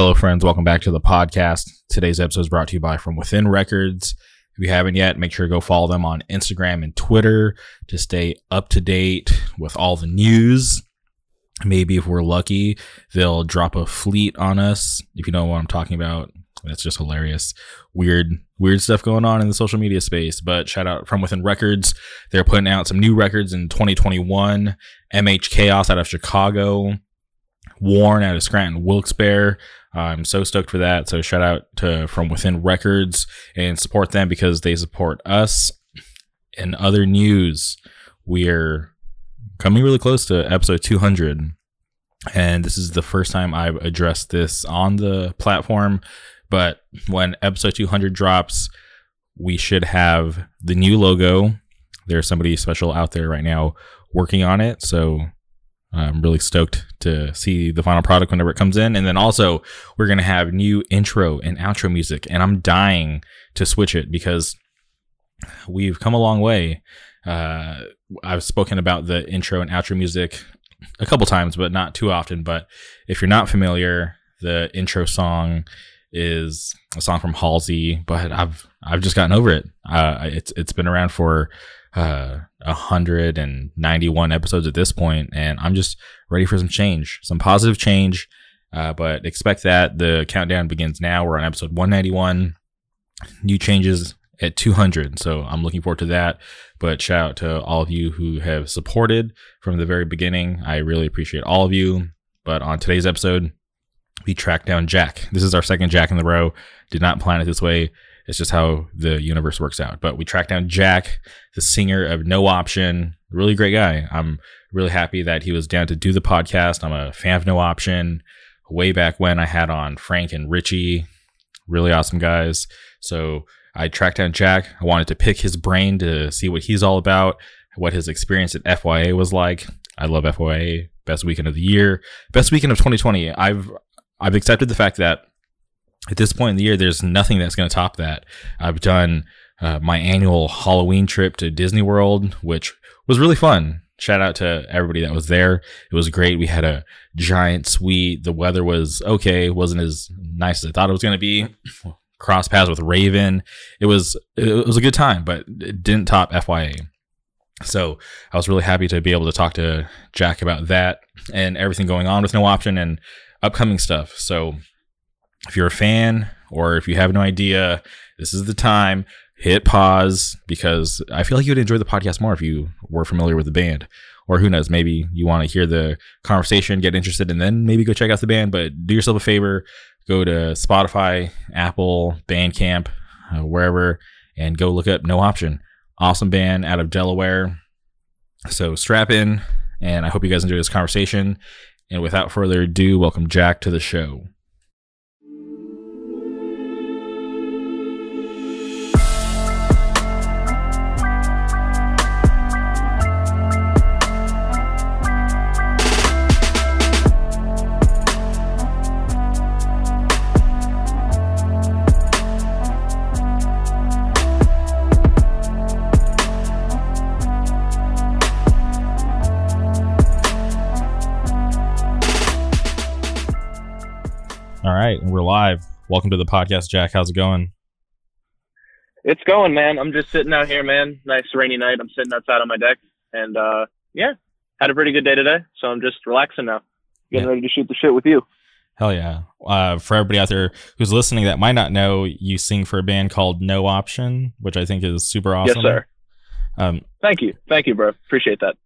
Hello, friends. Welcome back to the podcast. Today's episode is brought to you by From Within Records. If you haven't yet, make sure to go follow them on Instagram and Twitter to stay up to date with all the news. Maybe if we're lucky, they'll drop a fleet on us. If you know what I'm talking about, that's just hilarious. Weird, weird stuff going on in the social media space. But shout out from within records. They're putting out some new records in 2021. MH Chaos out of Chicago. Warren out of Scranton Wilkes-Barre. I'm so stoked for that. So shout out to From Within Records and support them because they support us. In other news, we're coming really close to episode 200. And this is the first time I've addressed this on the platform. But when episode 200 drops, we should have the new logo. There's somebody special out there right now working on it. So I'm really stoked to see the final product whenever it comes in. And then also, we're going to have new intro and outro music. And I'm dying to switch it because we've come a long way. Uh, I've spoken about the intro and outro music a couple times, but not too often. But if you're not familiar, the intro song is a song from Halsey, but I've I've just gotten over it. Uh, it's it's been around for uh 191 episodes at this point and i'm just ready for some change some positive change. Uh, but expect that. The countdown begins now. We're on episode 191 new changes at 200 so i'm looking forward to that. But shout out to all of you who have supported from the very beginning. I really appreciate all of you. But on today's episode we tracked down jack. This is our second jack in the row. Did not plan it this way it's just how the universe works out. But we tracked down Jack, the singer of No Option. Really great guy. I'm really happy that he was down to do the podcast. I'm a fan of No Option. Way back when I had on Frank and Richie, really awesome guys. So I tracked down Jack. I wanted to pick his brain to see what he's all about, what his experience at FYA was like. I love FYA. Best weekend of the year, best weekend of 2020. I've I've accepted the fact that at this point in the year, there's nothing that's going to top that. I've done uh, my annual Halloween trip to Disney World, which was really fun. Shout out to everybody that was there. It was great. We had a giant suite. The weather was okay. wasn't as nice as I thought it was going to be. Cross paths with Raven. It was it was a good time, but it didn't top FYA. So I was really happy to be able to talk to Jack about that and everything going on with No Option and upcoming stuff. So if you're a fan or if you have no idea, this is the time. Hit pause because I feel like you would enjoy the podcast more if you were familiar with the band. Or who knows, maybe you want to hear the conversation, get interested, and then maybe go check out the band. But do yourself a favor, go to Spotify, Apple, Bandcamp, uh, wherever, and go look up No Option. Awesome band out of Delaware. So strap in, and I hope you guys enjoy this conversation. And without further ado, welcome Jack to the show. Right, we're live. Welcome to the podcast, Jack. How's it going? It's going, man. I'm just sitting out here, man. Nice rainy night. I'm sitting outside on my deck, and uh, yeah, had a pretty good day today. So I'm just relaxing now, getting yeah. ready to shoot the shit with you. Hell yeah! Uh, for everybody out there who's listening that might not know, you sing for a band called No Option, which I think is super awesome. Yes, sir. Um, thank you, thank you, bro. Appreciate that.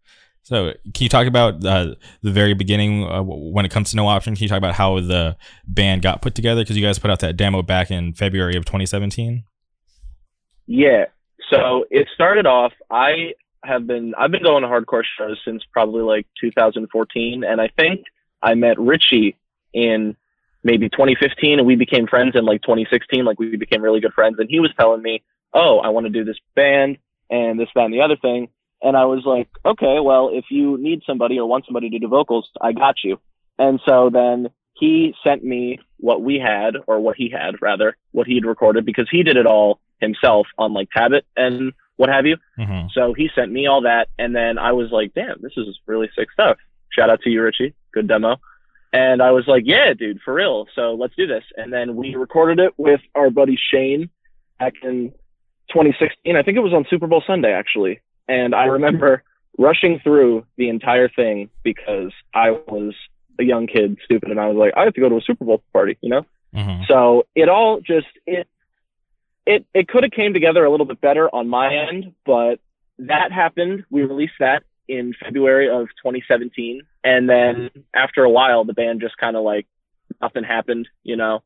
So, can you talk about uh, the very beginning uh, when it comes to No Option? Can you talk about how the band got put together? Because you guys put out that demo back in February of 2017. Yeah. So it started off. I have been I've been going to hardcore shows since probably like 2014, and I think I met Richie in maybe 2015, and we became friends in like 2016. Like we became really good friends, and he was telling me, "Oh, I want to do this band and this, that, and the other thing." And I was like, okay, well, if you need somebody or want somebody to do vocals, I got you. And so then he sent me what we had, or what he had rather, what he had recorded because he did it all himself on like Tabit and what have you. Mm-hmm. So he sent me all that. And then I was like, damn, this is really sick stuff. Shout out to you, Richie. Good demo. And I was like, yeah, dude, for real. So let's do this. And then we recorded it with our buddy Shane back in 2016. I think it was on Super Bowl Sunday, actually. And I remember rushing through the entire thing because I was a young kid, stupid, and I was like, I have to go to a Super Bowl party, you know? Mm-hmm. So it all just, it, it, it could have came together a little bit better on my end, but that happened. We released that in February of 2017. And then after a while, the band just kind of like nothing happened, you know.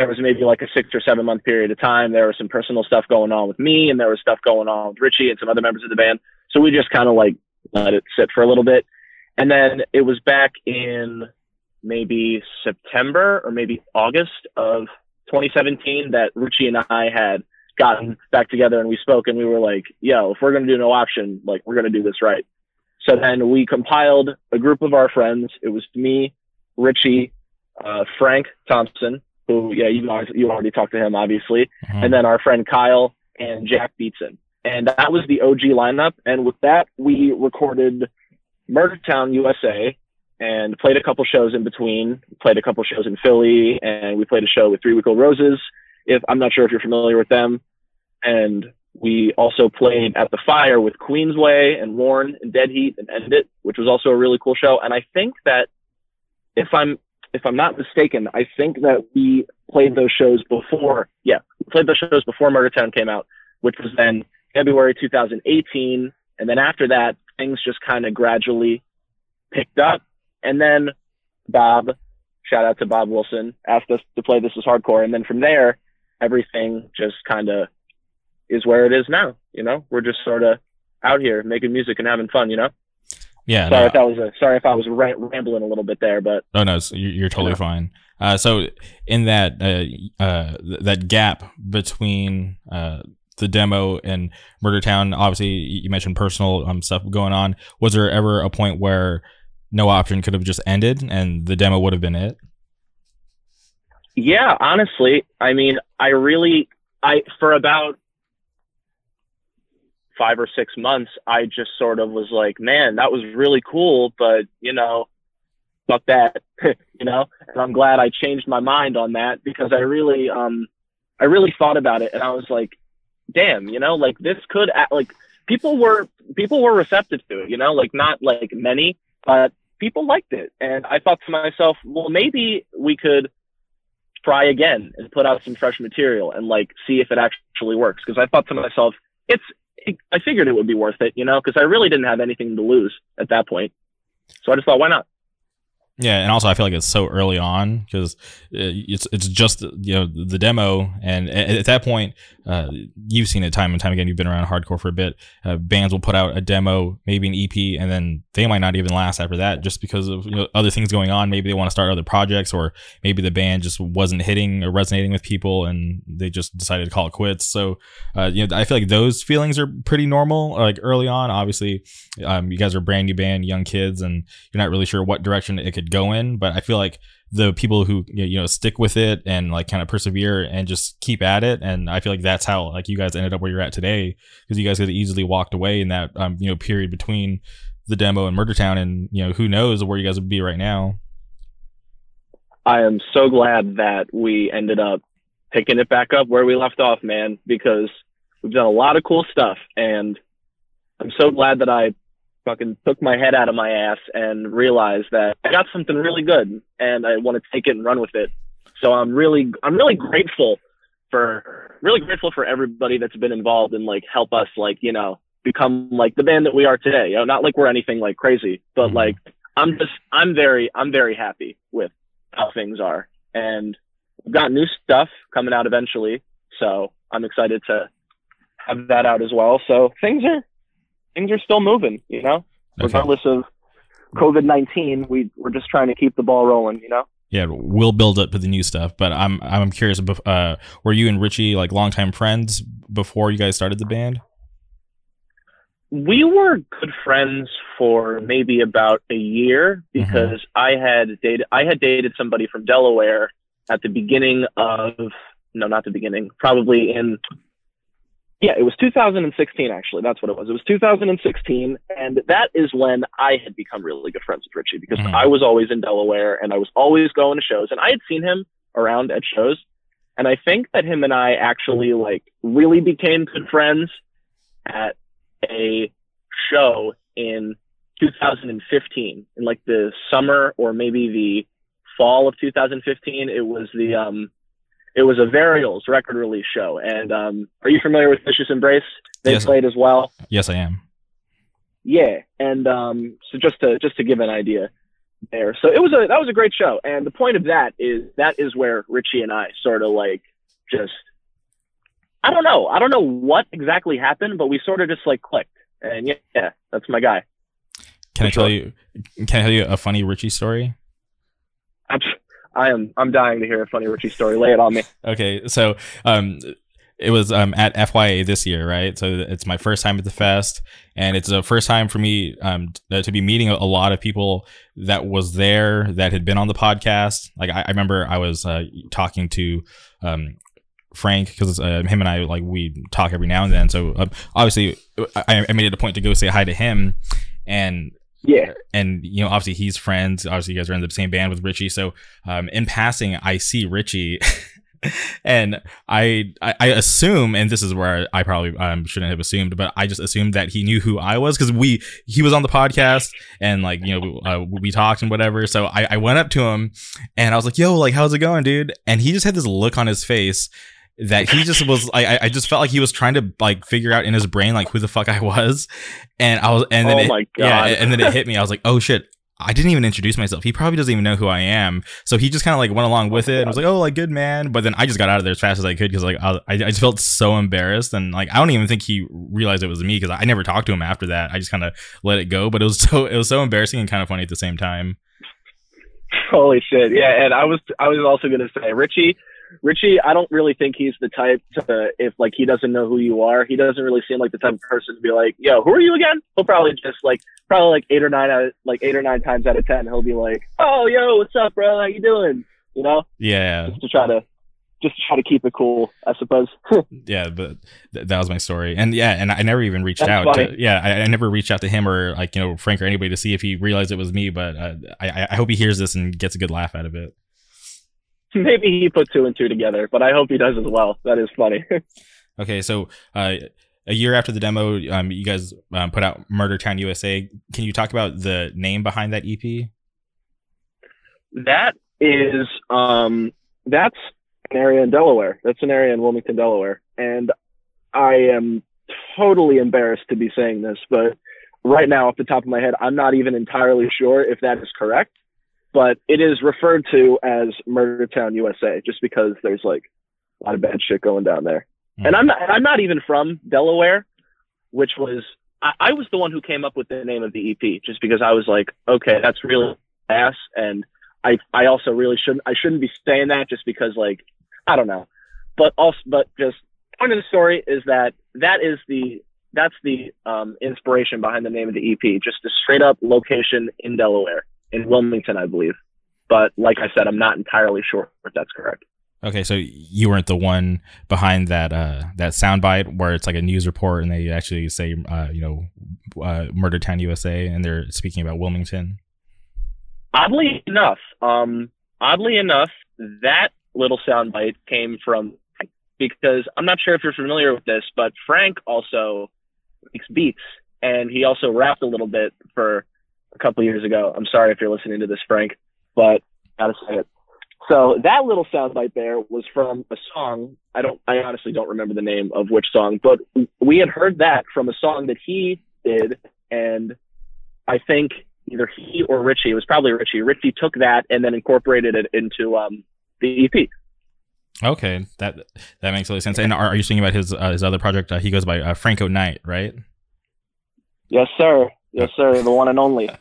There was maybe like a six or seven month period of time. There was some personal stuff going on with me, and there was stuff going on with Richie and some other members of the band. So we just kind of like let it sit for a little bit. And then it was back in maybe September or maybe August of 2017 that Richie and I had gotten back together and we spoke and we were like, yo, if we're going to do no option, like we're going to do this right. So then we compiled a group of our friends. It was me, Richie, uh, Frank Thompson, who, yeah, you, guys you already talked to him, obviously, Mhm. and then our friend Kyle and Jack Beatson. And that was the OG lineup. And with that, we recorded Murdertown, USA, and played a couple shows in between. Played a couple shows in Philly, and we played a show with Three Week Old Roses. If I'm not sure if you're familiar with them, and we also played at the Fire with Queensway and Warren and Dead Heat and End It, which was also a really cool show. And I think that if I'm if I'm not mistaken, I think that we played those shows before. Yeah, we played those shows before Murdertown came out, which was then February 2018. And then after that, things just kind of gradually picked up. And then Bob, shout out to Bob Wilson, asked us to play This Is Hardcore. And then from there, everything just kind of is where it is now. You know, we're just sort of out here making music and having fun, you know? Yeah. sorry no, if that was a, sorry if I was ra- rambling a little bit there, but Oh no, so you're, you're totally Yeah. fine. Uh, so in that uh, uh, th- that gap between uh, the demo and Murder Town, obviously you mentioned personal um, stuff going on. Was there ever a point where no option could have just ended and the demo would have been it? Yeah, honestly, I mean, I really, I for about five or six months, I just sort of was like, man, that was really cool, but you know, fuck that, you know. And I'm glad I changed my mind on that because I really, um, I really thought about it, and I was like, damn, you know, like this could, act, like people were people were receptive to it, you know, like not like many, but people liked it, and I thought to myself, well, maybe we could try again and put out some fresh material and like see if it actually works. Because I thought to myself, it's it, I figured it would be worth it, you know, because I really didn't have anything to lose at that point. So I just thought, why not? Yeah, and also I feel like it's so early on because it's it's just you know the demo, and at, at that point, uh, you've seen it time and time again. You've been around hardcore for a bit. Uh, bands will put out a demo, maybe an EP, and then they might not even last after that, just because of you know, other things going on. Maybe they want to start other projects, or maybe the band just wasn't hitting or resonating with people, and they just decided to call it quits. So, uh, you know, I feel like those feelings are pretty normal. Like early on, obviously, um, you guys are brand new band, young kids, and you're not really sure what direction it could go in. But I feel like the people who you know stick with it and like kind of persevere and just keep at it, and I feel like that's how like you guys ended up where you're at today because you guys could have easily walked away in that um, you know period between the demo and Murder Town, and you know who knows where you guys would be right now. I am so glad that we ended up picking it back up where we left off, man, because we've done a lot of cool stuff and I'm so glad that I fucking took my head out of my ass and realized that I got something really good and I want to take it and run with it. So I'm really I'm really grateful for really grateful for everybody that's been involved and like help us like, you know, become like the band that we are today. You know, not like we're anything like crazy, but Mhm. like I'm just I'm very I'm very happy with how things are. And we've got new stuff coming out eventually. So I'm excited to have that out as well. So things are things are still moving, you know, Okay. regardless of COVID nineteen. We we're just trying to keep the ball rolling, you know. Yeah, we'll build up to the new stuff, but I'm I'm curious. Uh, were you and Richie like longtime friends before you guys started the band? we were good friends for maybe about a year because I had dated I had dated somebody from Delaware at the beginning of no not the beginning probably in yeah, it was 2016 actually. That's what it was. It was 2016, and that is when I had become really good friends with Richie because Mhm. I was always in Delaware and I was always going to shows, and I had seen him around at shows, and I think that him and I actually like really became good friends at a show in 2015 in like the summer or maybe the fall of 2015. It was the um it was a Varials record release show. And um, are you familiar with Vicious Embrace? They Yes. played as well. Yes, I am. Yeah, and um, so just to just to give an idea there, so it was a that was a great show. And the point of that is that is where Richie and I sort of like just I don't know I don't know what exactly happened, but we sort of just like clicked. And yeah, yeah that's my guy. Can I For tell sure. you? Can I tell you a funny Richie story? I'm, I am I'm dying to hear a funny Richie story. Lay it on me. Okay, so um, it was um at FYA this year, right? So it's my first time at the fest, and it's the first time for me um to be meeting a, lot of people that was there that had been on the podcast. Like I, I remember I was uh, talking to um. Frank, because uh, him and I like we talk every now and then. So uh, obviously, I, I made it a point to go say hi to him, and Yeah, and you know obviously he's friends obviously you guys are in the same band with richie. So um in passing i see richie and I, I assume and this is where i probably um shouldn't have assumed but i just assumed that he knew who i was because we he was on the podcast and like you know uh, we talked and whatever. So I, I went up to him and i was like yo like how's it going dude? And he just had this look on his face that he just was I, I- I just felt like he was trying to like figure out in his brain like who the fuck I was. And I was and then Oh it- my yeah and then it hit me. I was like oh shit. I didn't even introduce myself. He probably doesn't even know who I am. So he just kind of like went along with it. And was like oh like good man. But then I just got out of there as fast as I could because like I, I just felt so embarrassed. And like I don't even think he realized it was me because I never talked to him after that. I just kind of let it go. But it was so it was so embarrassing and kind of funny at the same time. Holy shit! Yeah, and I was I was also gonna say Richie. Richie, I don't really think he's the type to if like he doesn't know who you are. He doesn't really seem like the type of person to be like, "Yo, who are you again?" He'll probably just like probably like eight or nine out like eight or nine times out of ten, he'll be like, "Oh, yo, what's up, bro? How you doing?" You know, yeah just to try to just to try to keep it cool, I suppose. yeah but th- that was my story and yeah and i never even reached That's out to, yeah I, I never reached out to him or like you know frank or anybody to see if he realized it was me but uh, I, I hope he hears this and gets a good laugh out of it Maybe he put two and two together, but I hope he does as well. That is funny. okay so uh a year after the demo um you guys um, put out murder town usa can you talk about the name behind that ep That is um that's an area in Delaware. That's an area in Wilmington, Delaware. And I am totally embarrassed to be saying this, but right now off the top of my head, I'm not even entirely sure if that is correct. But it is referred to as Murder Town, USA, just because there's like a lot of bad shit going down there. Hmm. And I'm not I'm not even from Delaware, which was I, I was the one who came up with the name of the EP, just because I was like, okay, that's really ass and I I also really shouldn't I shouldn't be saying that just because like I don't know, but also but just point of the story is that that is the that's the um, inspiration behind the name of the EP, just a straight up location in Delaware in Wilmington, I believe. But like I said, I'm not entirely sure if that's correct. okay so you weren't the one behind that uh that soundbite where it's like a news report and they actually say uh you know uh murder town usa and they're speaking about wilmington Oddly enough, um, oddly enough, that little soundbite came from because I'm not sure if you're familiar with this, but Frank also makes beats and he also rapped a little bit for a couple years ago. I'm sorry if you're listening to this, Frank, but gotta say it. So that little soundbite there was from a song. I don't, I honestly don't remember the name of which song, but we had heard that from a song that he did, and I think either he or Richie, it was probably Richie. Richie took that and then incorporated it into um, the EP. Okay, that that makes a lot of sense. And are, are you speaking about his uh, his other project? Uh, he goes by uh, Franco Knight, right? Yes, sir. Yes, sir. The one and only.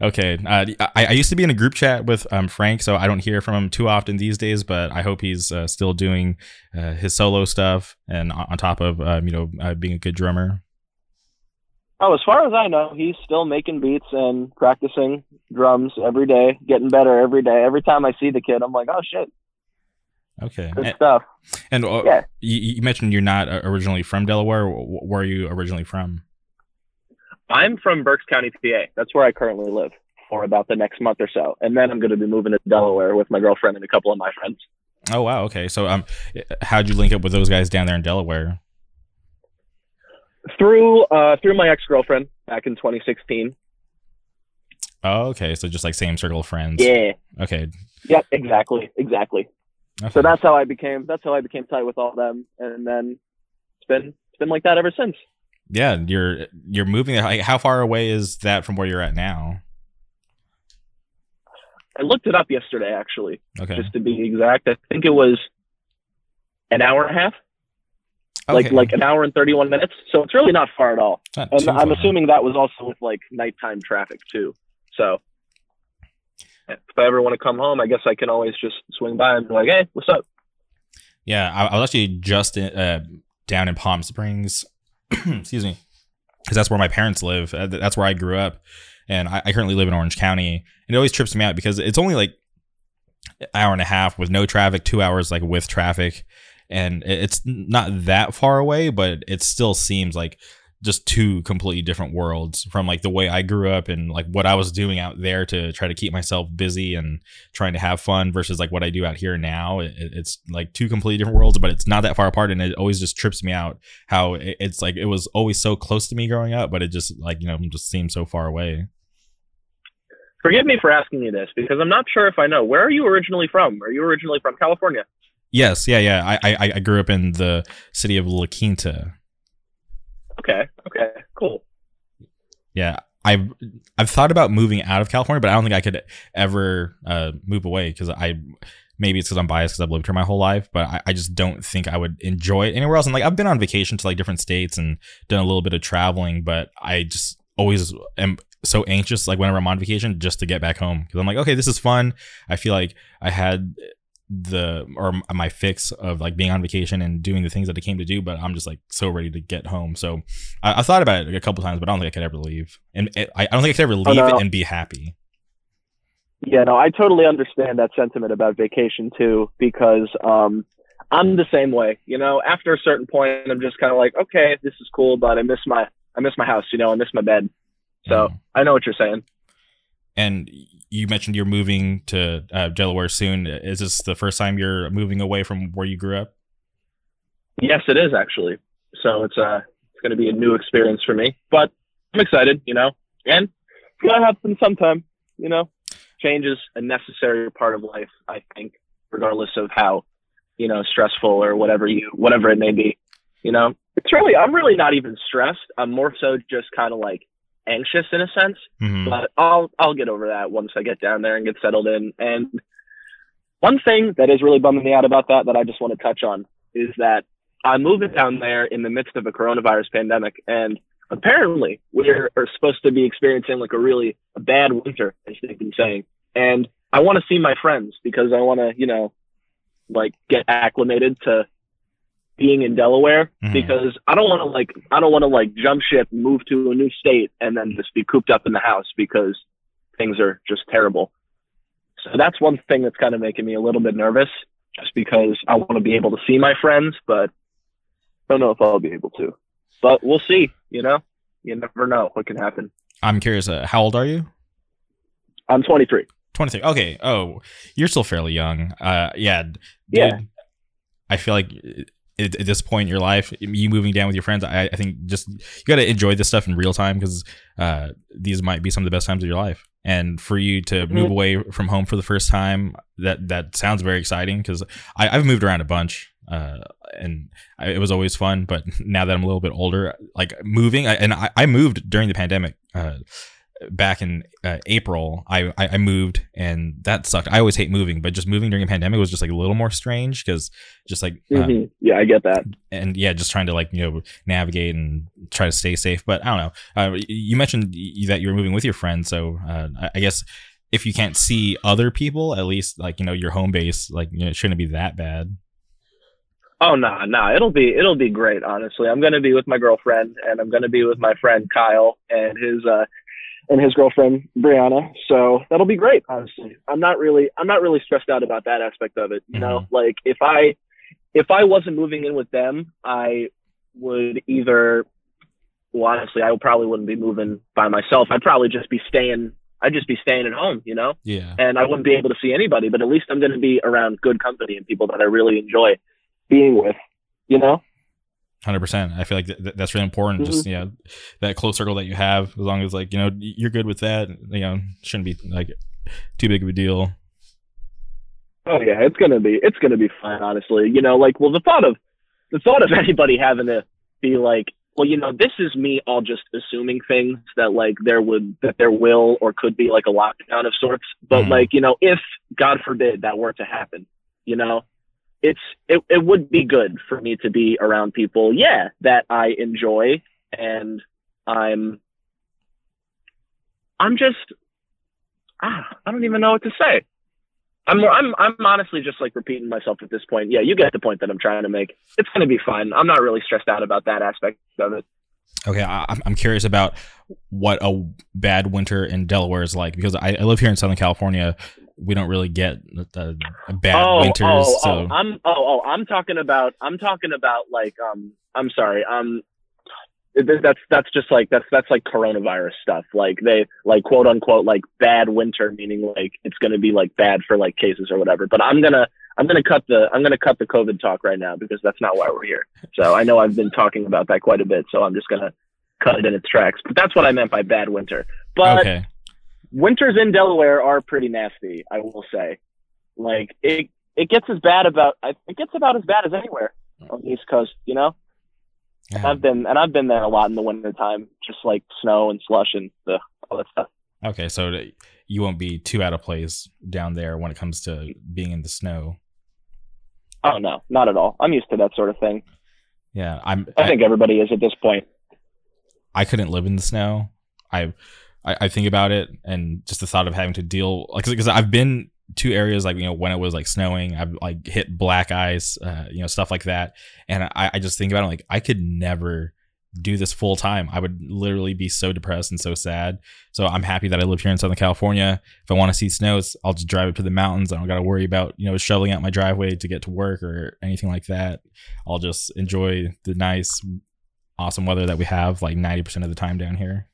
Okay, uh, I, I used to be in a group chat with um, Frank, so I don't hear from him too often these days. But I hope he's uh, still doing uh, his solo stuff, and on on top of um, you know uh, being a good drummer. Oh, as far as I know, he's still making beats and practicing drums every day, getting better every day. Every time I see the kid, I'm like, oh shit, Okay. Good And, stuff. and uh, Yeah. you, you mentioned you're not uh, originally from Delaware. Where are you originally from? I'm from Berks County, PA. That's where I currently live for about the next month or so, and then I'm going to be moving to Delaware with my girlfriend and a couple of my friends. Oh wow. Okay. So um, how'd you link up with those guys down there in Delaware? Through uh, through my ex girlfriend back in 2016. Oh, okay. So just like same circle of friends. Yeah. Okay. Yep. Exactly. Exactly. okay. So that's how I became. That's how I became tight with all them, and then it's been it's been like that ever since. Yeah. You're you're moving. Like, how far away is that from where you're at now? I looked it up yesterday, actually, Okay. just to be exact. I think it was an hour and a half, like Okay. like an hour and 31 minutes. So it's really not far at all. And I'm far. assuming that was also with like nighttime traffic too. So if I ever want to come home, I guess I can always just swing by and be like, "Hey, what's up?" Yeah, I, I was actually just in, uh, down in Palm Springs. excuse me, because that's where my parents live. Uh, that's where I grew up, and I, I currently live in Orange County. And it always trips me out because it's only like an hour and a half with no traffic, two hours like with traffic, and it's not that far away, but it still seems like just two completely different worlds from like the way I grew up and like what I was doing out there to try to keep myself busy and trying to have fun versus like what I do out here now. It, it's like two completely different worlds, but it's not that far apart, and it always just trips me out how it, it's like it was always so close to me growing up, but it just like you know just seems so far away. Forgive me for asking you this because I'm not sure if I know. Where are you originally from? Are you originally from California? Yes, yeah, yeah. I I, I grew up in the city of La Quinta. Okay. Okay. Cool. Yeah, I've I've thought about moving out of California, but I don't think I could ever uh, move away because I maybe it's because I'm biased because I've lived here my whole life, but I, I just don't think I would enjoy it anywhere else. And like I've been on vacation to like different states and done a little bit of traveling, but I just always am so anxious like whenever I'm on vacation just to get back home because I'm like, okay, this is fun. I feel like I had the or my fix of like being on vacation and doing the things that I came to do, but I'm just like so ready to get home. So I, I thought about it a couple times, but I don't think I could ever leave, and it, I, I don't think I could ever leave no. and be happy. Yeah, no, I totally understand that sentiment about vacation too, because um, I'm the same way. You know, after a certain point, I'm just kind of like, okay, this is cool, but I miss my, I miss my house. You know, I miss my bed. So Mm. I know what you're saying. And you mentioned you're moving to uh, Delaware soon. Is this the first time you're moving away from where you grew up? Yes, it is actually. So it's uh, it's going to be a new experience for me, but I'm excited. You know, and it's gonna happen sometime. You know, change is a necessary part of life. I think, regardless of how, you know, stressful or whatever you, whatever it may be. You know, it's really, I'm really not even stressed. I'm more so just kind of like anxious in a sense. Mhm. but I'll I'll get over that once I get down there and get settled in. And one thing that is really bumming me out about that that I just want to touch on is that I'm moving down there in the midst of a coronavirus pandemic, and apparently we're are supposed to be experiencing like a really a bad winter, as they've been saying. And I want to see my friends because I want to, you know, like get acclimated to being in Delaware Mhm. because I don't want to like I don't want to like jump ship, move to a new state, and then just be cooped up in the house because things are just terrible. So that's one thing that's kind of making me a little bit nervous, just because I want to be able to see my friends, but I don't know if I'll be able to. But we'll see. You know, you never know what can happen. I'm curious. Uh, how old are you? I'm 23. 23. Okay. Oh, you're still fairly young. Uh, yeah. Dude, Yeah. I feel like at, at this point in your life, you moving down with your friends, I, I think just you got to enjoy this stuff in real time because uh, these might be some of the best times of your life. And for you to Mhm. move away from home for the first time, that that sounds very exciting because I've moved around a bunch. Uh, and I, it was always fun, but now that I'm a little bit older, like moving, I, and I, I moved during the pandemic. Uh, back in uh, April, I, I I moved and that sucked. I always hate moving, but just moving during a pandemic was just like a little more strange because just like uh, Mhm. Yeah, I get that. and yeah, just trying to like you know navigate and try to stay safe. But I don't know. Uh, you mentioned that you were moving with your friends, so uh, I- I guess if you can't see other people, at least like you know your home base, like you know, it shouldn't be that bad. Oh no, no, it'll be it'll be great. Honestly, I'm gonna be with my girlfriend, and I'm gonna be with my friend Kyle and his uh and his girlfriend Brianna. So that'll be great. Honestly, I'm not really I'm not really stressed out about that aspect of it. You mm-hmm. know, like if I if I wasn't moving in with them, I would either well honestly I probably wouldn't be moving by myself. I'd probably just be staying I'd just be staying at home, you know? Yeah. And I wouldn't be able to see anybody, but at least I'm going to be around good company and people that I really enjoy being with, you know? Hundred percent. I feel like th- that's really important. Mm-hmm. Just you know, that close circle that you have, as long as like you know you're good with that, you know, shouldn't be like too big of a deal. Oh yeah, it's gonna be it's gonna be fine. Honestly, you know, like well, the thought of the thought of anybody having to be like, well, you know, this is me all just assuming things that like there would that there will or could be like a lockdown of sorts. But mm-hmm. like you know, if God forbid that were to happen, you know, it's it, it would be good for me to be around people yeah that i enjoy. And i'm i'm just ah, i don't even know what to say. I'm i'm i'm honestly just like repeating myself at this point. Yeah you get the point that i'm trying to make. It's going to be fine. I'm not really stressed out about that aspect of it. Okay, I'm curious about what a bad winter in Delaware is like because I live here in Southern California we don't really get the, bad oh, winters. Oh, so. oh, I'm oh oh I'm talking about I'm talking about like um I'm sorry um that's that's just like that's that's like coronavirus stuff. Like they like quote unquote like bad winter, meaning like it's gonna be like bad for like cases or whatever. But I'm gonna I'm gonna cut the I'm gonna cut the COVID talk right now because that's not why we're here. So I know I've been talking about that quite a bit, so I'm just gonna cut it in its tracks. But that's what I meant by bad winter. But okay winters in Delaware are pretty nasty. I will say, like it it gets as bad about it gets about as bad as anywhere on the East Coast. You know, yeah. I've been and I've been there a lot in the winter time, just like snow and slush and the, all that stuff. Okay, so you won't be too out of place down there when it comes to being in the snow. Oh no, not at all. I'm used to that sort of thing. Yeah, I'm. I, I think everybody is at this point. I couldn't live in the snow. I I, I think about it and just the thought of having to deal like because I've been to areas like you know when it was like snowing I've like hit black ice uh, you know stuff like that. And I, I just think about it like I could never do this full time. I would literally be so depressed and so sad. So I'm happy that I live here in Southern California. If I want to see snows I'll just drive up to the mountains. I don't got to worry about you know shoveling out my driveway to get to work or anything like that. I'll just enjoy the nice awesome weather that we have like 90% of the time down here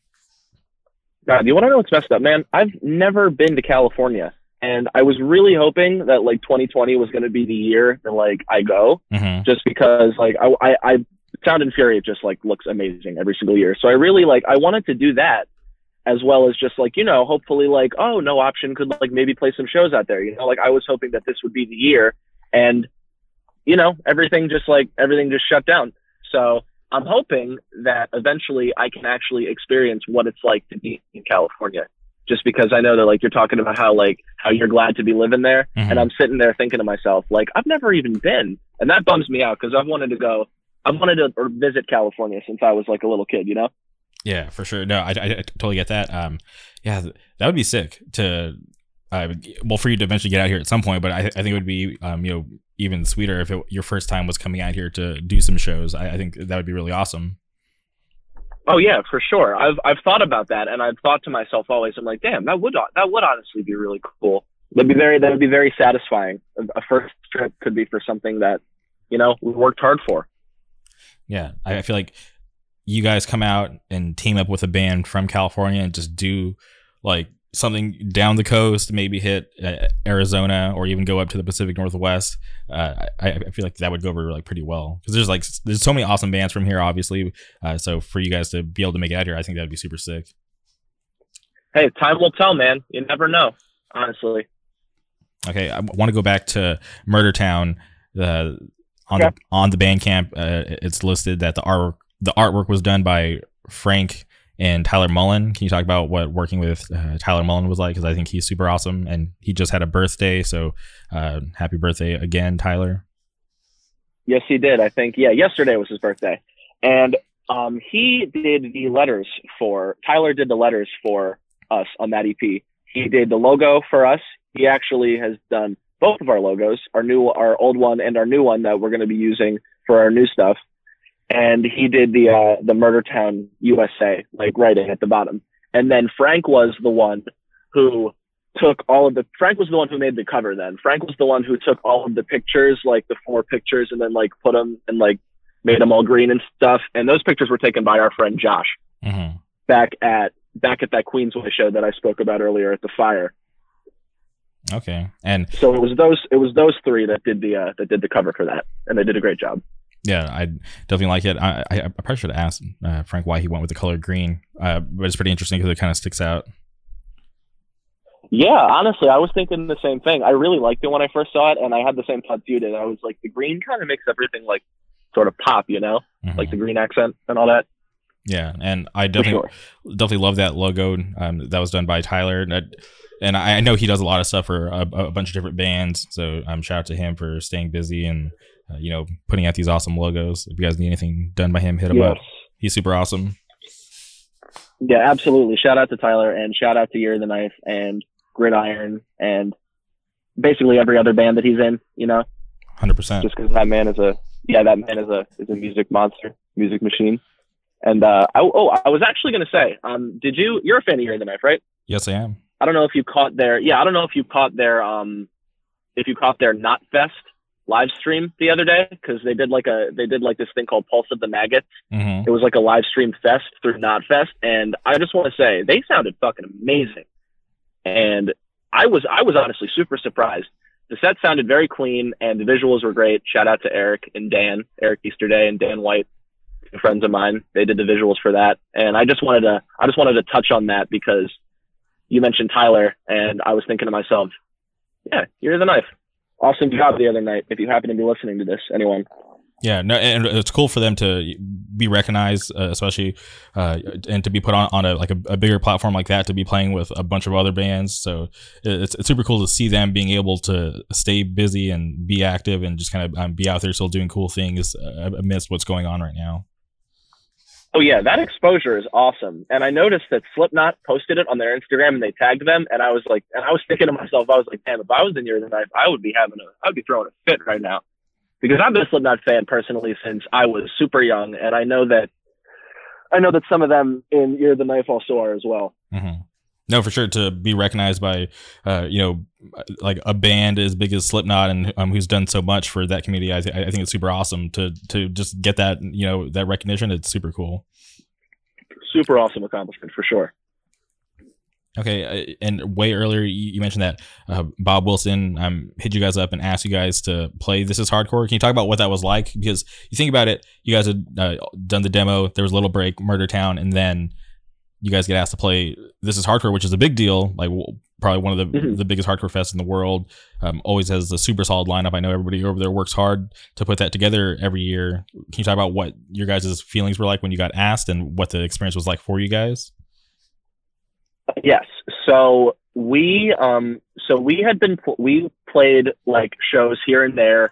God, you want to know what's messed up, man? I've never been to California, and I was really hoping that like 2020 was going to be the year that like I go, mm-hmm. just because like I, I, I Sound and Fury just like looks amazing every single year. So I really like I wanted to do that as well as just like you know hopefully like oh no option could like maybe play some shows out there. You know, like I was hoping that this would be the year, and you know everything just like everything just shut down. So I'm hoping that eventually I can actually experience what it's like to be in California. Just because I know that like you're talking about how like how you're glad to be living there, mm-hmm. and I'm sitting there thinking to myself like I've never even been, and that bums me out because I've wanted to go, I've wanted to visit California since I was like a little kid, you know. Yeah, for sure. No, I, I, I totally get that. Um, yeah, that would be sick to uh, well for you to eventually get out here at some point but i, I think it would be um, you know even sweeter if it, your first time was coming out here to do some shows. I, I, think that would be really awesome. Oh yeah for sure. I've i've thought about that and i've thought to myself always i'm like damn that would that would honestly be really cool. That'd be very that would be very satisfying. A first trip could be for something that you know we worked hard for. Yeah i feel like you guys come out and team up with a band from california and just do like something down the coast, maybe hit uh, Arizona or even go up to the Pacific Northwest, uh, I, I, feel like that would go over like pretty well because there's like there's so many awesome bands from here, obviously. Uh, so for you guys to be able to make it out here, I think that'd be super sick. Hey, time will tell, man. You never know, honestly. Okay, I want to go back to Murder Town. The on the on the Bandcamp, uh, it's listed that the art the artwork was done by Frank and Tyler Mullen. Can you talk about what working with uh, Tyler Mullen was like? Because I think he's super awesome, and he just had a birthday. So uh, happy birthday again, Tyler. Yes, he did. I think yeah, yesterday was his birthday, and um, he did the letters for Tyler. Did the letters for us on that EP. He did the logo for us. He actually has done both of our logos, our new, our old one, and our new one that we're going to be using for our new stuff and he did the uh, the Murder Town USA like writing at the bottom. And then Frank was the one who took all of the Frank was the one who made the cover then. Frank was the one who took all of the pictures, like the four pictures and then like put them and like made them all green and stuff. And those pictures were taken by our friend Josh Mm-hmm. back at back at that Queensway show that I spoke about earlier at the fire. Okay. And So it was those it was those three that did the uh, that did the cover for that, and they did a great job. Yeah, I definitely like it. I, I, I probably should have asked uh, Frank why he went with the color green, uh, but it's pretty interesting because it kind of sticks out. Yeah, honestly, I was thinking the same thing. I really liked it when I first saw it, and I had the same thoughts you did. I was like, the green kind of makes everything like sort of pop, you know, Mhm. like the green accent and all that. yeah, and I definitely sure. definitely love that logo um, that was done by Tyler. And, I- and I know he does a lot of stuff for a, a bunch of different bands. So um, shout out to him for staying busy and uh, you know putting out these awesome logos. If you guys need anything done by him, hit him up. He's super awesome. Yeah, absolutely. Shout out to Tyler and shout out to Year of the Knife and Gridiron and basically every other band that he's in, you know, Hundred percent. just because that man is a, yeah, that man is a, is a music monster, music machine. And, uh, I, oh, I was actually going to say, um, did you, you're a fan of Year of the Knife, right? Yes, I am. I don't know if you caught their, yeah, I don't know if you caught their, um, if you caught their Not Fest live stream the other day because they did like a, they did like this thing called Pulse of the Maggots hmm it was like a live stream fest through Knotfest, and I just want to say they sounded fucking amazing. And I was I was honestly super surprised. The set sounded very clean, and the visuals were great. Shout out to Eric and Dan, Eric Easterday and Dan White, friends of mine. They did the visuals for that, and I just wanted to I just wanted to touch on that because you mentioned Tyler, and I was thinking to myself, yeah, you're the knife. Awesome job the other night. If you happen to be listening to this, anyone. Yeah, no, and it's cool for them to be recognized, uh, especially, uh, and to be put on, on a like a, a bigger platform like that to be playing with a bunch of other bands. So it's, it's super cool to see them being able to stay busy and be active and just kind of um, be out there still doing cool things uh, amidst what's going on right now. Oh yeah, that exposure is awesome. And I noticed that Slipknot posted it on their Instagram and they tagged them. And I was like, and I was thinking to myself, I was like, damn, if I was in the Knife, I would be having a, I would be throwing a fit right now, because I've been a Slipknot fan personally since I was super young, and I know that, I know that some of them in Year of the Knife also are as well. hmm No, for sure to be recognized by, uh, you know, like a band as big as Slipknot and um, who's done so much for that community. I, th- I think it's super awesome to to just get that you know that recognition. It's super cool. Super awesome accomplishment for sure. Okay, uh, and way earlier you you mentioned that uh, Bob Wilson um, hit you guys up and asked you guys to play "This Is Hardcore." Can you talk about what that was like? Because you think about it, you guys had uh, done the demo. There was a little break, Murder Town, and then you guys get asked to play "This Is Hardcore," which is a big deal. Like probably one of the Mhm. the biggest hardcore fests in the world. Um, always has a super solid lineup. I know everybody over there works hard to put that together every year. Can you talk about what your guys' feelings were like when you got asked, and what the experience was like for you guys? Yes. So we um so we had been we played like shows here and there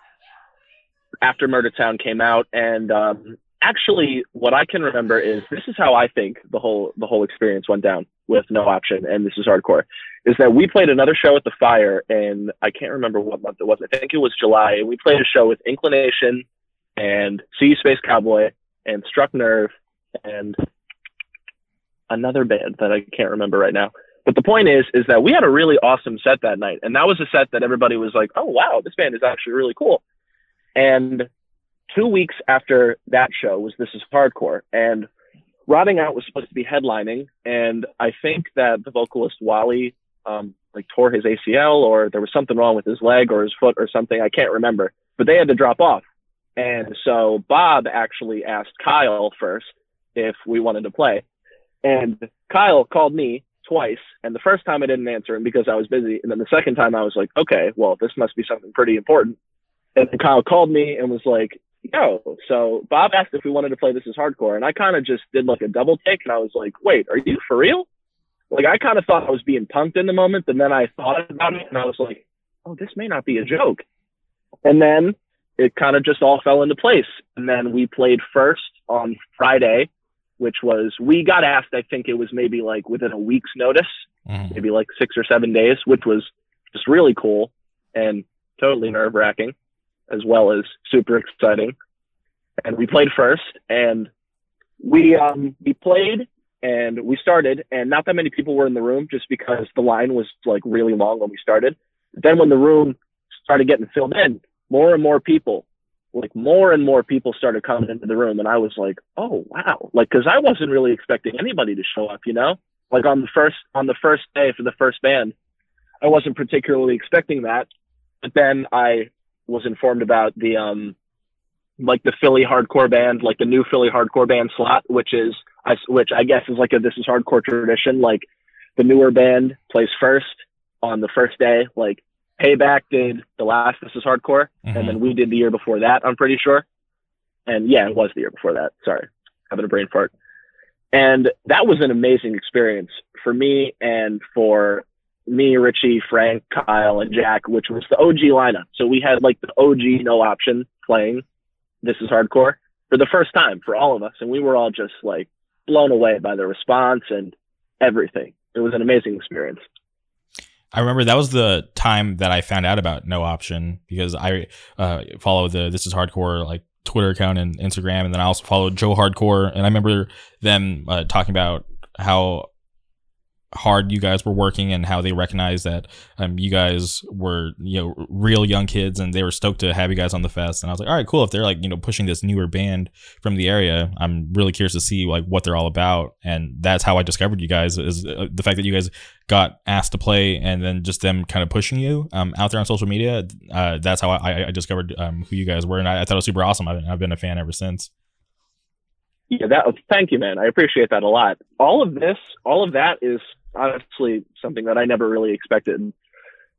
after Murder Town came out and um actually what I can remember is this is how I think the whole the whole experience went down with No Option and This is Hardcore is that we played another show at the Fire and I can't remember what month it was. I think it was July and we played a show with Inclination and See Space Cowboy and Struck Nerve and another band that I can't remember right now. But the point is, is that we had a really awesome set that night, and that was a set that everybody was like, "Oh wow, this band is actually really cool." And two weeks after that show was This Is Hardcore, and Rotting Out was supposed to be headlining, and I think that the vocalist Wally um, like tore his ACL, or there was something wrong with his leg or his foot or something. I can't remember, but they had to drop off, and so Bob actually asked Kyle first if we wanted to play. And Kyle called me twice. And the first time I didn't answer him because I was busy. And then the second time I was like, okay, well, this must be something pretty important. And Kyle called me and was like, yo, so Bob asked if we wanted to play This is Hardcore. And I kind of just did like a double take. And I was like, wait, are you for real? Like, I kind of thought I was being punked in the moment. And then I thought about it and I was like, oh, this may not be a joke. And then it kind of just all fell into place. And then we played first on Friday which was we got asked i think it was maybe like within a week's notice Mhm. maybe like six or seven days which was just really cool and totally nerve wracking as well as super exciting. And we played first and we um we played and we started, and not that many people were in the room just because the line was like really long when we started. Then when the room started getting filled in, more and more people, like more and more people started coming into the room, and I was like, oh wow, like because I wasn't really expecting anybody to show up, you know, like on the first on the first day for the first band, I wasn't particularly expecting that, but then I was informed about the um like the Philly hardcore band, like the new Philly hardcore band slot, which is I, which I guess is like a this is hardcore tradition. Like the newer band plays first on the first day. Like Payback did the last This Is Hardcore, mm-hmm. and then we did the year before that. I'm pretty sure. And yeah, it was the year before that. Sorry, having a brain fart. And that was an amazing experience for me and for me, Richie, Frank, Kyle, and Jack, which was the OG lineup. So we had like the OG no option playing This Is Hardcore for the first time for all of us. And we were all just like blown away by the response and everything. It was an amazing experience. I remember that was the time that I found out about No Option because I uh, follow the This Is Hardcore like Twitter account and Instagram, and then I also followed Joe Hardcore, and I remember them uh, talking about how hard you guys were working and how they recognized that um, you guys were you know real young kids and they were stoked to have you guys on the fest. And i was like all right cool. If they're like you know pushing this newer band from the area i'm really curious to see like what they're all about. And that's how i discovered you guys is uh, the fact that you guys got asked to play and then just them kind of pushing you um, out there on social media uh, that's how i, I discovered um, who you guys were. And I, I, thought it was super awesome. I've, I've been a fan ever since. Yeah that thank you man. I appreciate that a lot. All of this all of that is honestly something that I never really expected.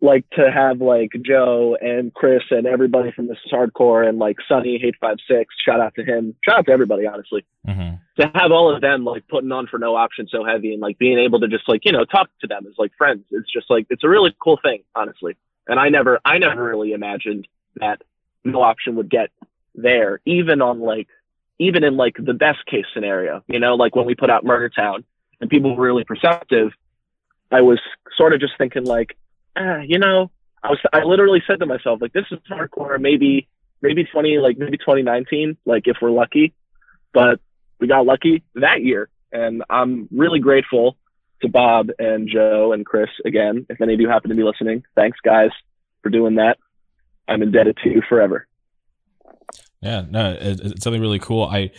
Like to have like Joe and Chris and everybody from this is hardcore and like Sunny Five Six. Shout out to him. Shout out to everybody, honestly. Mm-hmm. To have all of them like putting on for no option so heavy and like being able to just like you know talk to them as like friends. It's just like it's a really cool thing, honestly. And I never I never really imagined that no option would get there, even on like even in like the best case scenario. You know, like when we put out Murder Town and people were really perceptive I was sort of just thinking like, ah, you know, I was I literally said to myself like, this is hardcore. Maybe maybe 20 like maybe 2019 like if we're lucky, but we got lucky that year, and I'm really grateful to Bob and Joe and Chris again. If any of you happen to be listening, thanks guys for doing that. I'm indebted to you forever. Yeah, no, it's something really cool. I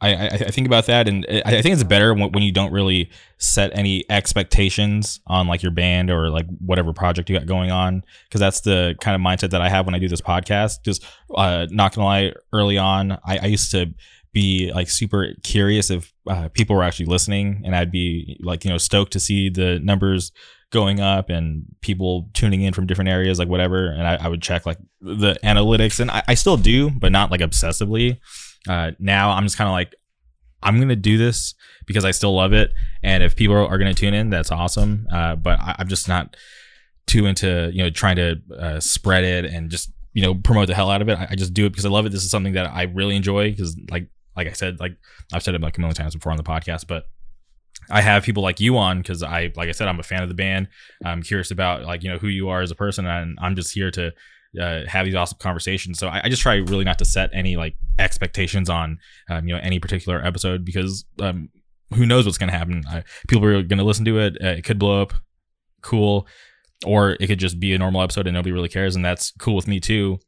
I, I, think about that, and I think it's better when, when you don't really set any expectations on like your band or like whatever project you got going on, because that's the kind of mindset that I have when I do this podcast. Just uh, not gonna lie, early on, I, I used to be like super curious if uh, people were actually listening, and I'd be like you know stoked to see the numbers going up and people tuning in from different areas, like whatever, and I, I would check like the analytics, and I, I still do, but not like obsessively uh, now I'm just kind of like, I'm gonna do this because I still love it, and if people are gonna tune in, that's awesome. Uh, but I, am just not too into you know trying to uh, spread it and just you know promote the hell out of it. I, I, just do it because I love it. This is something that I really enjoy because like like I said, like I've said it like a million times before on the podcast, but I have people like you on because I, like I said, I'm a fan of the band. I'm curious about like you know who you are as a person, and I'm just here to uh, have these awesome conversations. So I, I, just try really not to set any like expectations on um, you know any particular episode because um, who knows what's going to happen. I, people are going to listen to it. Uh, it could blow up, cool, or it could just be a normal episode and nobody really cares, and that's cool with me too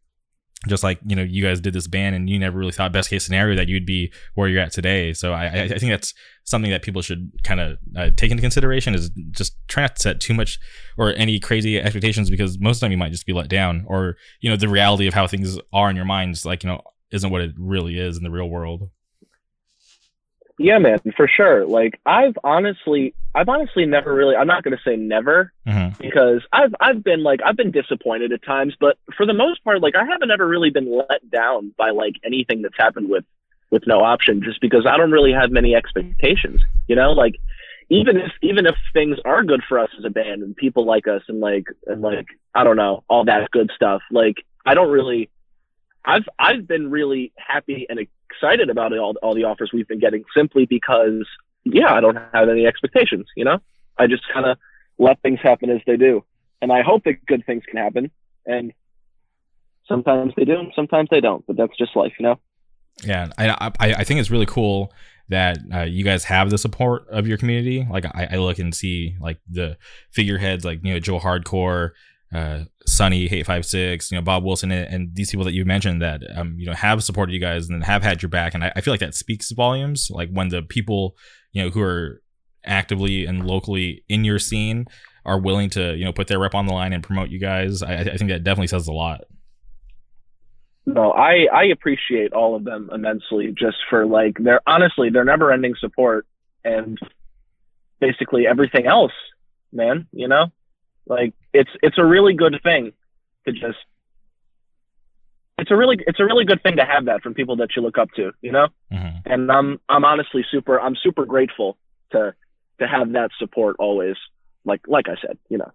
just like you know you guys did this band and you never really thought best case scenario that you'd be where you're at today so i, I think that's something that people should kind of uh, take into consideration is just try not to set too much or any crazy expectations because most of the time you might just be let down or you know the reality of how things are in your minds like you know isn't what it really is in the real world yeah, man, for sure. Like I've honestly, I've honestly never really. I'm not going to say never mm-hmm. because I've I've been like I've been disappointed at times, but for the most part, like I haven't ever really been let down by like anything that's happened with with no option, just because I don't really have many expectations. You know, like even if even if things are good for us as a band and people like us and like and like I don't know all that good stuff, like I don't really. I've I've been really happy and excited about it, all, all the offers we've been getting simply because, yeah, I don't have any expectations, you know? I just kind of let things happen as they do. And I hope that good things can happen. And sometimes they do, sometimes they don't, but that's just life, you know? Yeah. I, I, I think it's really cool that uh, you guys have the support of your community. Like I, I look and see like the figureheads, like you know Joe Hardcore, uh, Sunny Hate Five Six, you know Bob Wilson, and, and, these people that you mentioned that um, you know have supported you guys and have had your back, and I, I feel like that speaks volumes. Like when the people you know who are actively and locally in your scene are willing to you know put their rep on the line and promote you guys, I, I think that definitely says a lot. No, I I appreciate all of them immensely just for like their honestly their never ending support and basically everything else, man. You know, like it's it's a really good thing to just it's a really it's a really good thing to have that from people that you look up to, you know. Mm-hmm. And I'm I'm honestly super I'm super grateful to to have that support always. Like like I said, you know.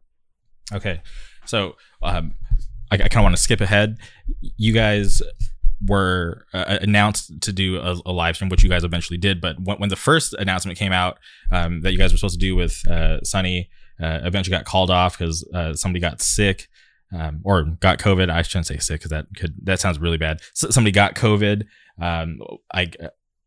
Okay, so um, I, I kind of want to skip ahead. You guys were uh, announced to do a, a, live stream, which you guys eventually did. But when, when the first announcement came out um, that you guys were supposed to do with uh, Sunny, uh, eventually got called off because uh, somebody got sick um, or got COVID. I shouldn't say sick because that could that sounds really bad. So somebody got COVID. Um, I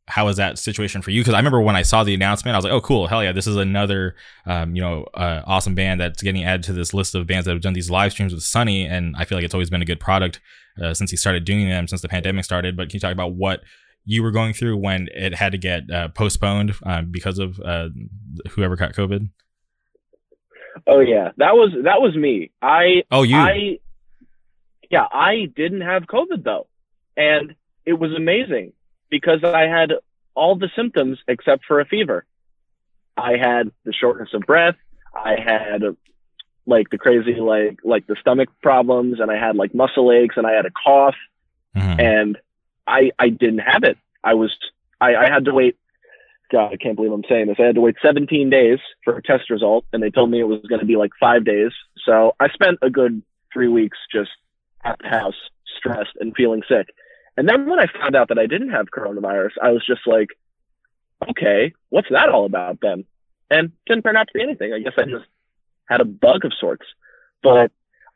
how is that situation for you? Because I remember when I saw the announcement, I was like, "Oh, cool! Hell yeah! This is another, um, you know, uh, awesome band that's getting added to this list of bands that have done these live streams with Sunny." And I feel like it's always been a good product uh, since he started doing them since the pandemic started. But can you talk about what you were going through when it had to get uh, postponed uh, because of uh, whoever caught COVID? Oh yeah, that was that was me. I oh you I yeah I didn't have COVID though, and it was amazing because I had all the symptoms except for a fever. I had the shortness of breath. I had like the crazy like like the stomach problems, and I had like muscle aches, and I had a cough, mm-hmm. and I I didn't have it. I was I, I had to wait. God, I can't believe I'm saying this. I had to wait 17 days for a test result, and they told me it was going to be like five days. So I spent a good three weeks just at the house, stressed and feeling sick. And then when I found out that I didn't have coronavirus, I was just like, okay, what's that all about then? And didn't turn out to be anything. I guess I just had a bug of sorts. But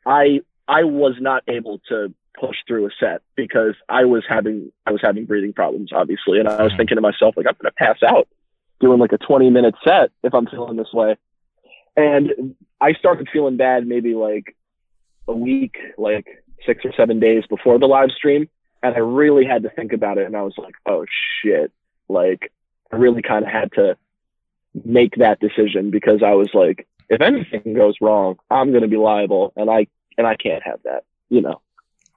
I I was not able to push through a set because I was having I was having breathing problems, obviously. And I was mm-hmm. thinking to myself, like, I'm gonna pass out doing like a 20 minute set if I'm feeling this way. And I started feeling bad maybe like a week, like six or seven days before the live stream and I really had to think about it. And I was like, oh shit, like I really kind of had to make that decision because I was like, if anything goes wrong, I'm going to be liable, and I and I can't have that, you know.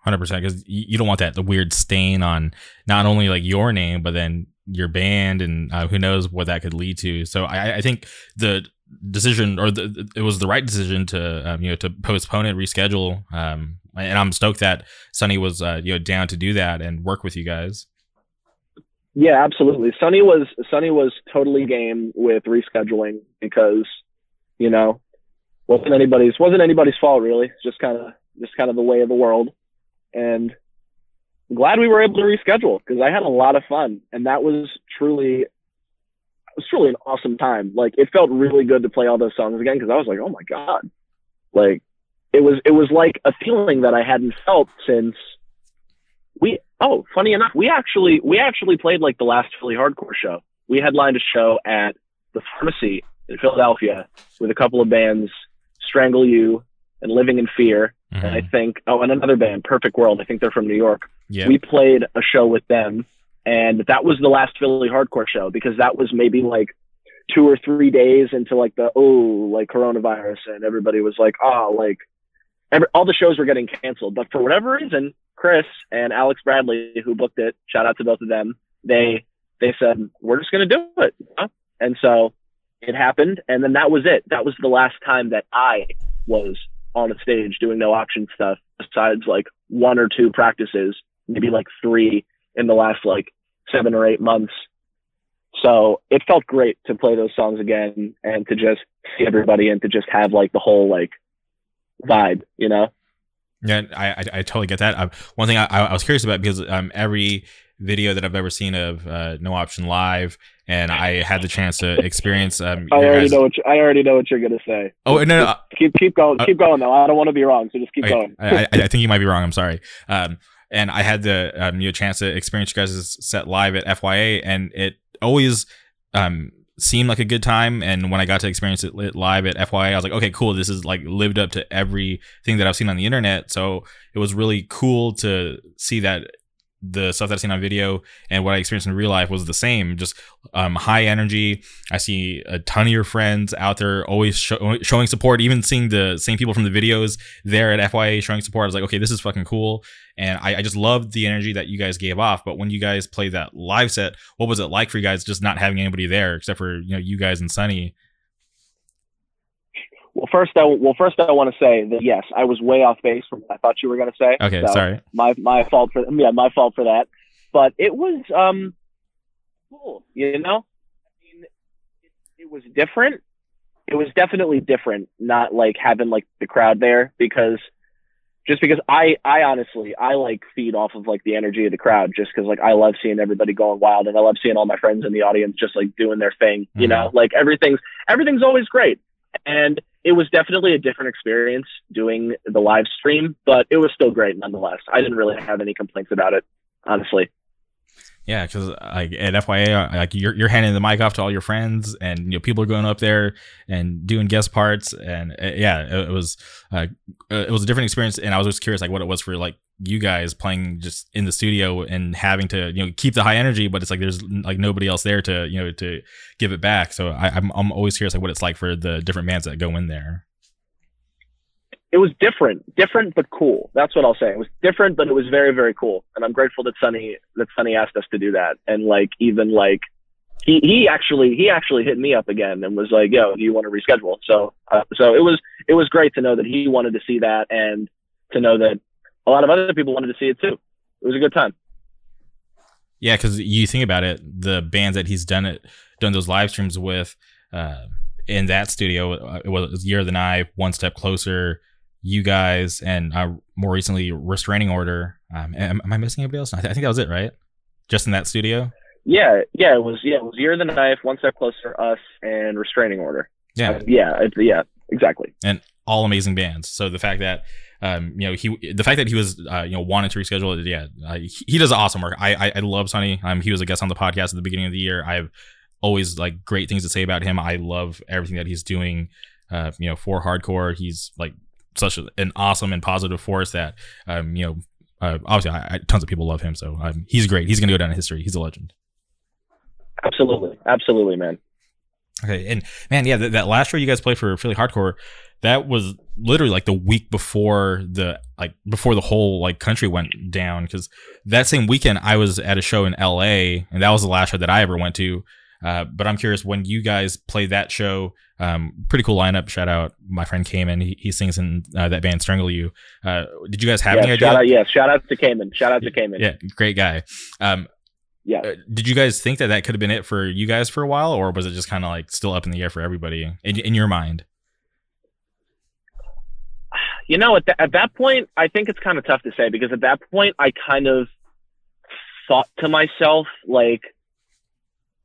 Hundred percent, because you don't want that the weird stain on not only like your name, but then your band, and uh, who knows what that could lead to. So I, I think the decision, or the, it was the right decision to um, you know to postpone it, reschedule. Um, and I'm stoked that Sunny was uh, you know down to do that and work with you guys. Yeah, absolutely. Sunny was Sunny was totally game with rescheduling because you know wasn't anybody's wasn't anybody's fault really. Just kind of just kind of the way of the world, and I'm glad we were able to reschedule because I had a lot of fun and that was truly it was truly an awesome time. Like it felt really good to play all those songs again because I was like, oh my god, like it was it was like a feeling that I hadn't felt since we oh funny enough we actually we actually played like the last Philly hardcore show we headlined a show at the pharmacy in Philadelphia with a couple of bands Strangle You and Living in Fear mm-hmm. and I think oh and another band Perfect World I think they're from New York yep. we played a show with them and that was the last Philly hardcore show because that was maybe like two or three days into like the oh like coronavirus and everybody was like oh like every, all the shows were getting canceled. But for whatever reason, Chris and Alex Bradley, who booked it, shout out to both of them. They they said we're just going to do it, and so it happened. And then that was it. That was the last time that I was on a stage doing no option stuff. Besides like one or two practices, maybe like three in the last like seven or eight months. So it felt great to play those songs again and to just see everybody and to just have like the whole like vibe, you know? Yeah, I, I, I totally get that. Um, one thing I, I was curious about because um, every video that I've ever seen of uh, No Option Live, and I had the chance to experience. Um, I already guys... know what you, I already know what you're gonna say. Oh no, no, no. keep keep going, uh, keep going though. I don't want to be wrong, so just keep okay, going. I, I, think you might be wrong. I'm sorry. Um, and I had the um, you know, chance to experience you guys' set live at FYA, and it always um seemed like a good time and when i got to experience it live at fya i was like okay cool this is like lived up to everything that i've seen on the internet so it was really cool to see that the stuff that I've seen on video and what I experienced in real life was the same. Just um, high energy. I see a ton of your friends out there always show, showing support. Even seeing the same people from the videos there at FYA showing support. I was like, okay, this is fucking cool. And I, I just loved the energy that you guys gave off. But when you guys played that live set, what was it like for you guys just not having anybody there except for you know you guys and Sunny? Well, first, I well first I want to say that yes, I was way off base from what I thought you were going to say. Okay, so sorry. My my fault for yeah, my fault for that. But it was um cool, you know. I mean, it, it was different. It was definitely different, not like having like the crowd there because just because I I honestly I like feed off of like the energy of the crowd just because like I love seeing everybody going wild and I love seeing all my friends in the audience just like doing their thing. You mm-hmm. know, like everything's everything's always great. And it was definitely a different experience doing the live stream, but it was still great nonetheless. I didn't really have any complaints about it, honestly. Yeah, because like at FYA, like you're you're handing the mic off to all your friends, and you know people are going up there and doing guest parts, and uh, yeah, it, it was uh, it was a different experience, and I was just curious like what it was for like you guys playing just in the studio and having to you know keep the high energy, but it's like there's like nobody else there to you know to give it back. So I, I'm I'm always curious like what it's like for the different bands that go in there it was different, different but cool. That's what I'll say. It was different, but it was very, very cool. And I'm grateful that Sunny that Sunny asked us to do that. And like even like he he actually he actually hit me up again and was like, "Yo, do you want to reschedule?" So uh, so it was it was great to know that he wanted to see that and to know that a lot of other people wanted to see it too. It was a good time. Yeah, because you think about it, the bands that he's done it done those live streams with. Uh, in that studio, uh, it was Year of the Knife, One Step Closer, you guys, and uh, more recently, Restraining Order. Um, am, am, I missing anybody else? I, th- I, think that was it, right? Just in that studio. Yeah, yeah, it was. Yeah, it was Year of the Knife, One Step Closer, Us, and Restraining Order. Yeah, uh, yeah, it, yeah, exactly. And all amazing bands. So the fact that um, you know, he the fact that he was uh, you know wanted to reschedule it, yeah, uh, he, he, does awesome work. I, I, I love Sunny. Um, he was a guest on the podcast at the beginning of the year. I have always like great things to say about him. I love everything that he's doing. Uh, you know, for hardcore, he's like such an awesome and positive force that um, you know uh, obviously I, I, tons of people love him. So um, he's great. He's gonna go down in history. He's a legend. Absolutely. Absolutely man. Okay. And man yeah that, that last show you guys played for philly hardcore that was literally like the week before the like before the whole like country went down. Because that same weekend i was at a show in la and that was the last show that i ever went to uh, but I'm curious when you guys play that show. Um, pretty cool lineup. Shout out my friend Cayman. He, he sings in uh, that band Strangle You. Uh, did you guys have yeah, any idea? Shout out, yeah, shout out to Cayman. Shout out to Cayman. Yeah, great guy. Um, yeah. Uh, did you guys think that that could have been it for you guys for a while, or was it just kind of like still up in the air for everybody in, in your mind? You know, at, at that point, I think it's kind of tough to say because at that point, I kind of thought to myself, like,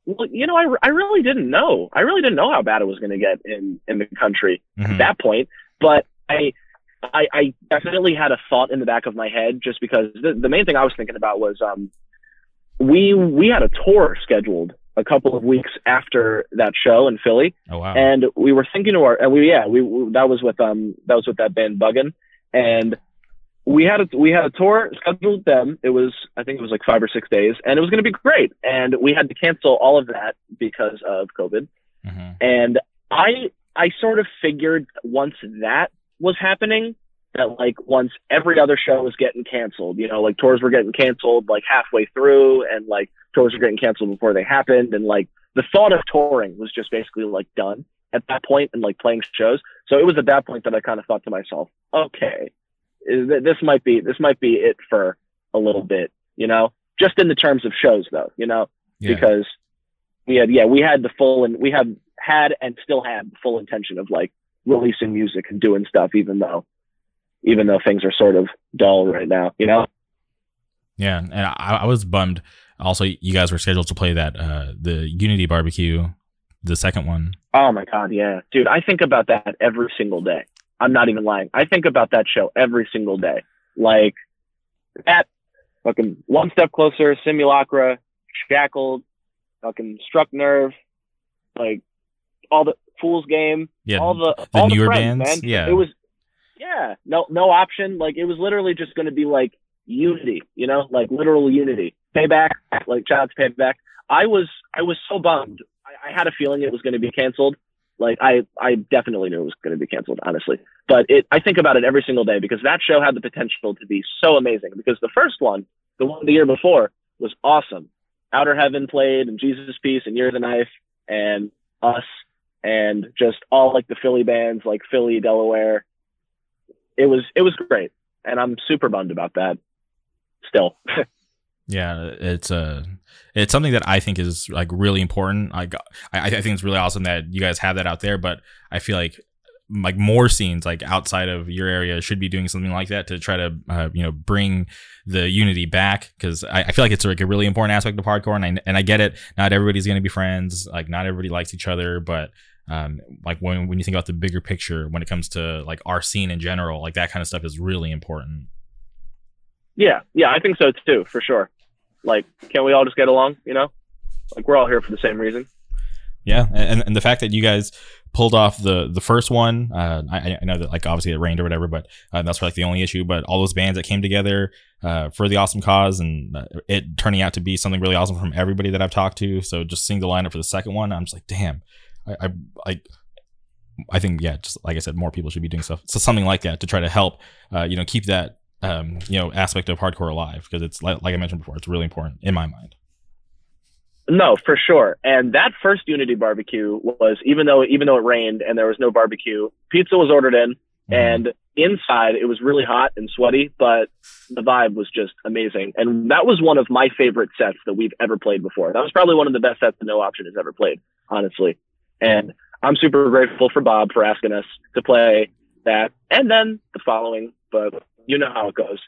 well, you know, I, I really didn't know. I really didn't know how bad it was going to get in, in the country mm-hmm. at that point. But I, I, I definitely had a thought in the back of my head just because the, the main thing I was thinking about was, um, we, we had a tour scheduled a couple of weeks after that show in Philly. Oh, wow. And we were thinking to our, and we, yeah, we, we that was with, um, that was with that band Buggin. And we had a we had a tour scheduled with them. It was I think it was like five or six days, and it was going to be great. And we had to cancel all of that because of COVID. Mm-hmm. And I I sort of figured once that was happening, that like once every other show was getting canceled, you know, like tours were getting canceled like halfway through, and like tours were getting canceled before they happened, and like the thought of touring was just basically like done at that point and like playing shows. So it was at that point that I kind of thought to myself, okay, this might be this might be it for a little bit, you know, just in the terms of shows though, you know, yeah. because we had yeah we had the full and we have had and still have the full intention of like releasing music and doing stuff even though even though things are sort of dull right now, you know. Yeah, and I, I was bummed. Also, you guys were scheduled to play that uh the Unity barbecue, the second one. Oh my god, yeah, dude! I think about that every single day. I'm not even lying. I think about that show every single day. Like that fucking one step closer, simulacra, shackled, fucking Struck Nerve, like all the Fool's Game, Yeah, all the the all newer the friends, bands, man. yeah. it was yeah, no no option. Like it was literally just going to be like unity, you know, like literal unity. Payback, like to Payback. I was I was so bummed. I, I had a feeling it was going to be canceled. Like I I definitely knew it was going to be canceled, honestly. But it I think about it every single day because that show had the potential to be so amazing. Because the first one, the one the year before, was awesome. Outer Heaven played and Jesus Piece and of the Knife and us and just all like the Philly bands like Philly, Delaware. It was it was great. And I'm super bummed about that still. Yeah, it's uh it's something that I think is like really important. I, I think it's really awesome that you guys have that out there, but I feel like like more scenes like outside of your area should be doing something like that to try to uh, you know bring the unity back because I, I feel like it's like a really important aspect of hardcore and I, and I get it not everybody's going to be friends like not everybody likes each other but um like when when you think about the bigger picture when it comes to like our scene in general like that kind of stuff is really important yeah, yeah, I think so too, for sure. Like, can't we all just get along, you know? Like we're all here for the same reason. Yeah, and and the fact that you guys pulled off the the first one, uh, I, I know that like obviously it rained or whatever, but uh, that's like the only issue. But all those bands that came together uh, for the awesome cause, and uh, it turning out to be something really awesome from everybody that I've talked to. So just seeing the lineup for the second one, I'm just like, damn, I I. I I think yeah, just like I said, more people should be doing stuff. So something like that to try to help, uh, you know, keep that um, you know aspect of hardcore alive because it's like, like I mentioned before, it's really important in my mind. No, for sure. And that first Unity barbecue was even though even though it rained and there was no barbecue, pizza was ordered in, Mm-hmm. and inside it was really hot and sweaty, but the vibe was just amazing. And that was one of my favorite sets that we've ever played before. That was probably one of the best sets that No Option has ever played, honestly. And I'm super grateful for Bob for asking us to play that and then the following, but you know how it goes.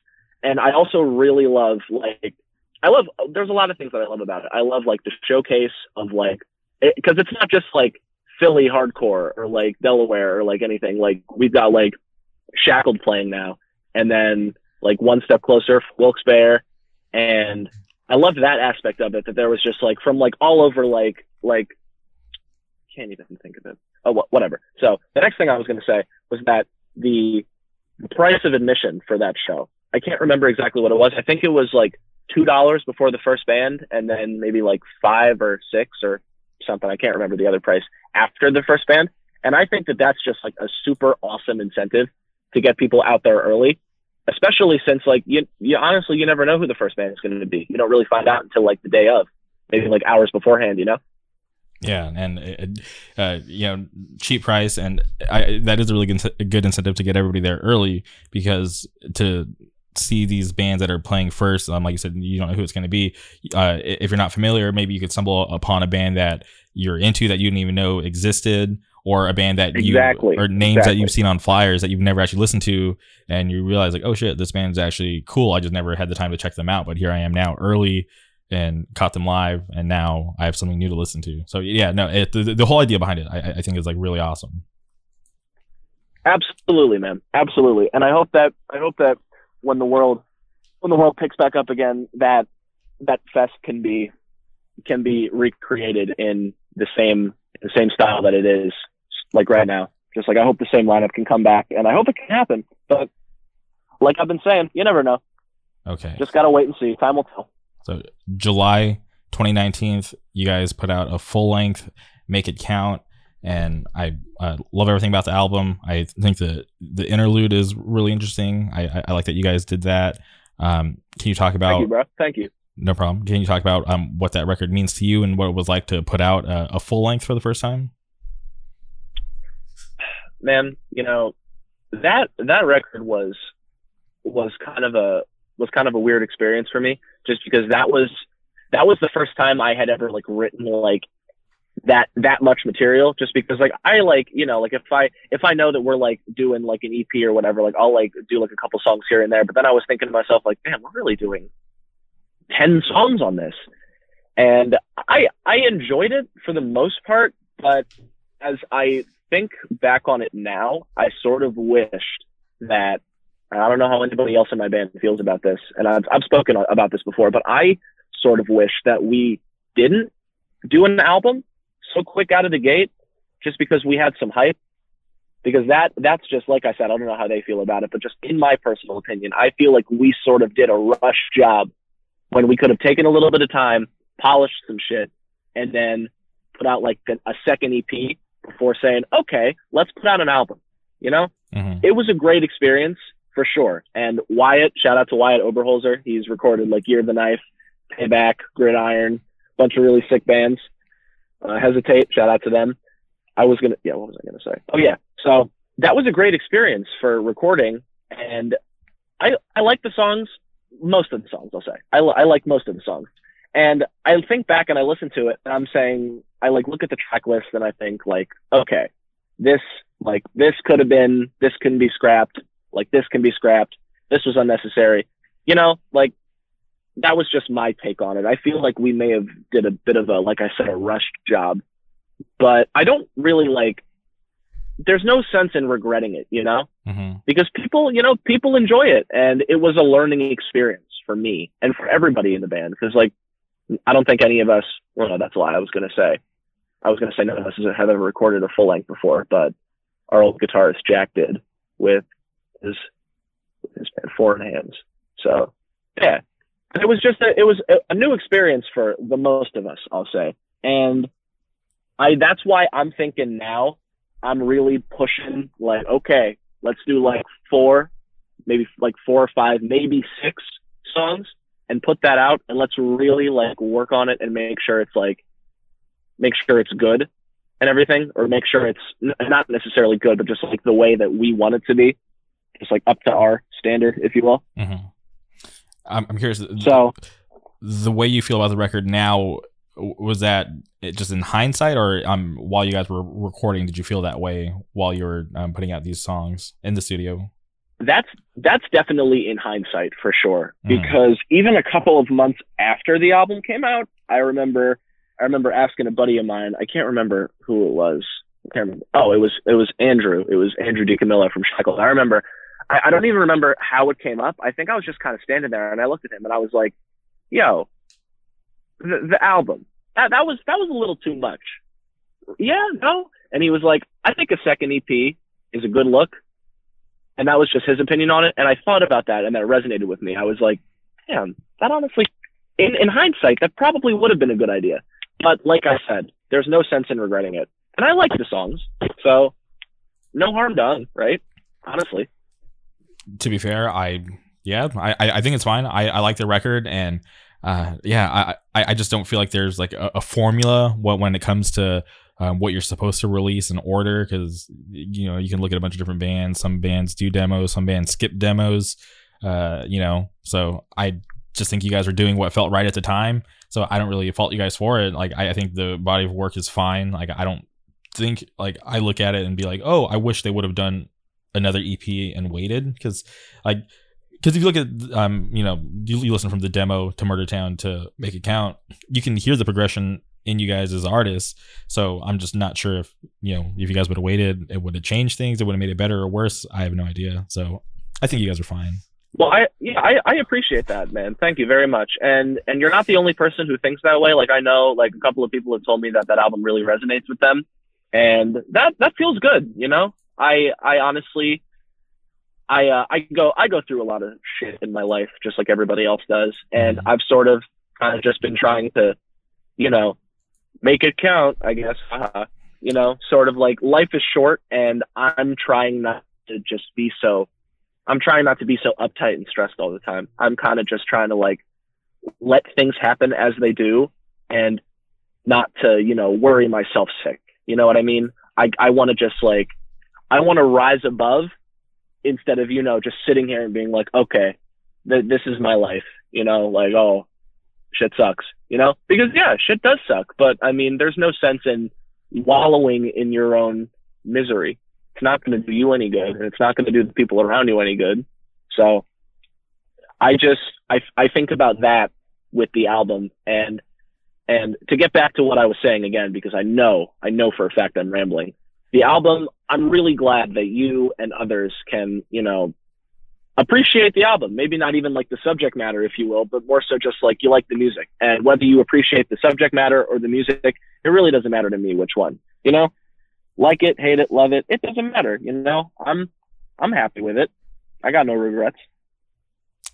And I also really love like I love there's a lot of things that I love about it. I love like the showcase of like because it, it's not just like Philly hardcore or like Delaware or like anything. Like we've got like Shackled playing now, and then like one step closer, Wilkes-Barre, and I loved that aspect of it. That there was just like from like all over like like can't even think of it. Oh, wh- whatever. So the next thing I was going to say was that the price of admission for that show. I can't remember exactly what it was. I think it was like two dollars before the first band, and then maybe like five or six or something. I can't remember the other price after the first band. And I think that that's just like a super awesome incentive to get people out there early, especially since like you, you honestly you never know who the first band is going to be. You don't really find out until like the day of, maybe like hours beforehand. You know. Yeah, and uh, you know, cheap price, and I, that is a really good, good incentive to get everybody there early because to see these bands that are playing first, um, like you said, you don't know who it's going to be. Uh, if you're not familiar, maybe you could stumble upon a band that you're into that you didn't even know existed, or a band that Exactly, you or names exactly. that you've seen on flyers that you've never actually listened to, and you realize like, oh shit, this band's actually cool. I just never had the time to check them out, but here I am now early and caught them live, and now I have something new to listen to. So yeah, no, it, the, the whole idea behind it, I, I think, is like really awesome. Absolutely, man. Absolutely. And I hope that I hope that when the world when the world picks back up again, that that fest can be can be recreated in the same the same style that it is like right now. Just like I hope the same lineup can come back, and I hope it can happen. But like I've been saying, you never know. Okay, Just gotta wait and see. Time will tell. So July 2019, you guys put out a full length, make it count. And I uh, love everything about the album. I think the the interlude is really interesting. I, I, I like that you guys did that. Um, can you talk about Thank you, bro. Thank you. No problem. Can you talk about um, what that record means to you and what it was like to put out a, a full length for the first time? man, you know, that that record was was kind of a was kind of a weird experience for me, just because that was that was the first time I had ever like written like that that much material. Just because like I like you know like if I if I know that we're like doing like an EP or whatever, like I'll like do like a couple songs here and there. But then I was thinking to myself like, damn, we're really doing ten songs on this, and I I enjoyed it for the most part, but as I think back on it now, I sort of wished that I don't know how anybody else in my band feels about this, and I've I've spoken about this before, but I sort of wish that we didn't do an album so quick out of the gate just because we had some hype because that that's just like I said, I don't know how they feel about it, but just in my personal opinion, I feel like we sort of did a rush job when we could have taken a little bit of time, polished some shit, and then put out like a, second EP before saying, okay, let's put out an album. You know, mm-hmm. it was a great experience for sure. And Wyatt, shout out to Wyatt Oberholzer. He's recorded like Year of the Knife, Payback, Gridiron, bunch of really sick bands. Uh, Hesitate, shout out to them. I was gonna, yeah, what was I gonna say? Oh yeah, so that was a great experience for recording, and I I like the songs, most of the songs. I'll say I I like most of the songs, and I think back and I listen to it, and I'm saying I like look at the track list and I think like, okay, this like this could have been, this can be scrapped, like this can be scrapped, this was unnecessary, you know, like that was just my take on it. I feel like we may have did a bit of a, like I said, a rushed job but I don't really like. There's no sense in regretting it, you know, mm-hmm. because people, you know, people enjoy it, and it was a learning experience for me and for everybody in the band. Because like, I don't think any of us. Well, no, that's a lie. I was gonna say, I was gonna say none of us have ever recorded a full length before, but our old guitarist Jack did with his his band Four Hands. So yeah, it was just a, it was a, a new experience for the most of us, I'll say, and I that's why I'm thinking now I'm really pushing like okay, let's do like four, maybe like four or five, maybe six songs and put that out and let's really like work on it and make sure it's like make sure it's good and everything or make sure it's n- not necessarily good but just like the way that we want it to be just like up to our standard if you will mm-hmm. I'm, I'm curious so the way you feel about the record now was that just in hindsight or um while you guys were recording did you feel that way while you were um, putting out these songs in the studio that's that's definitely in hindsight for sure mm. because even a couple of months after the album came out i remember i remember asking a buddy of mine i can't remember who it was I can't remember. oh it was it was andrew it was andrew DiCamillo from shackled i remember I, I don't even remember how it came up i think i was just kind of standing there and i looked at him and i was like yo the, the album that, that was that was a little too much. Yeah, no. And he was like, I think a second EP is a good look. And that was just his opinion on it. And I thought about that and that resonated with me. I was like, damn, that honestly, in, in hindsight, that probably would have been a good idea. But like I said, there's no sense in regretting it. And I like the songs. So no harm done, right? Honestly. To be fair, I, yeah, I, I think it's fine. I, I like the record and uh, yeah, I, I just don't feel like there's like a, a formula when it comes to um, what you're supposed to release in order because you know you can look at a bunch of different bands. Some bands do demos, some bands skip demos. Uh, you know, so I just think you guys were doing what felt right at the time. So I don't really fault you guys for it. Like I, I think the body of work is fine. Like I don't think like I look at it and be like, oh, I wish they would have done another EP and waited? Because I because if you look at um you know you, you, listen from the demo to murder town to make it count you can hear the progression in you guys as artists. So i'm just not sure if you know if you guys would have waited it would have changed things it would have made it better or worse. I have no idea. So i think you guys are fine. Well i yeah I, I appreciate that man. Thank you very much. And and you're not the only person who thinks that way. Like i know like a couple of people have told me that that album really resonates with them. And that that feels good you know i i honestly I uh, I go I go through a lot of shit in my life, just like everybody else does, and mm-hmm. I've sort of kind of just been trying to, you know, make it count. I guess, uh, you know, sort of like life is short, and I'm trying not to just be so. I'm trying not to be so uptight and stressed all the time. I'm kind of just trying to like let things happen as they do, and not to you know worry myself sick. You know what I mean? I I want to just like I want to rise above instead of you know just sitting here and being like okay th- this is my life you know like oh shit sucks you know? Because yeah shit does suck but i mean there's no sense in wallowing in your own misery. It's not going to do you any good and it's not going to do the people around you any good. So i just i i think about that with the album and and to get back to what i was saying again because i know i know for a fact i'm rambling the album, I'm really glad that you and others can, you know, appreciate the album. Maybe not even like the subject matter, if you will, but more so just like you like the music. And whether you appreciate the subject matter or the music, it really doesn't matter to me which one. You know, like it, hate it, love it. It doesn't matter. You know, I'm I'm happy with it. I got no regrets.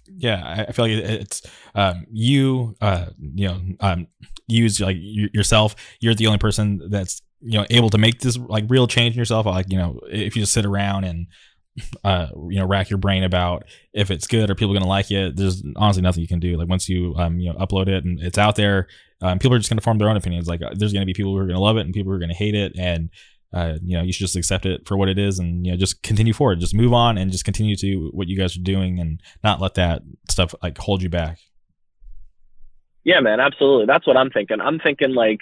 Yeah, I feel like it's um, you. Uh, you know, um, use like yourself. You're the only person that's you know able to make this like real change in yourself. Like you know, if you just sit around and uh, you know, rack your brain about if it's good or people are to like it. There's honestly nothing you can do. Like once you, um, you know, upload it and it's out there, um, people are just to form their own opinions. Like uh, there's to be people who are to love it and people who are to hate it. And, uh, you know, you should just accept it for what it is and, you know, just continue forward, just move on and just continue to what you guys are doing and not let that stuff like hold you back. Yeah, man, absolutely. That's what I'm thinking. I'm thinking like,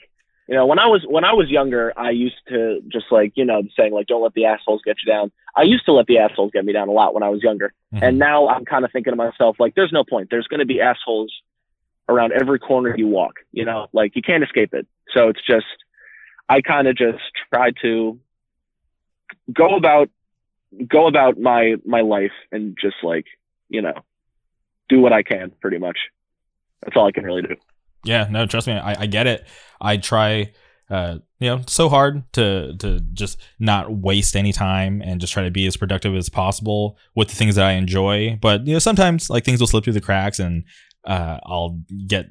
you know, when I was when I was younger, I used to just like you know saying like don't let the assholes get you down. I used to let the assholes get me down a lot when I was younger, mm-hmm. and now I'm kind of thinking to myself like, there's no point. There's going to be assholes around every corner you walk. You know, like you can't escape it. So it's just I kind of just try to go about go about my my life and just like you know do what I can pretty much. That's all I can really do. Yeah, no, trust me, I, I get it. I try, uh, you know, so hard to to just not waste any time and just try to be as productive as possible with the things that I enjoy. But you know, sometimes like things will slip through the cracks, and uh, I'll get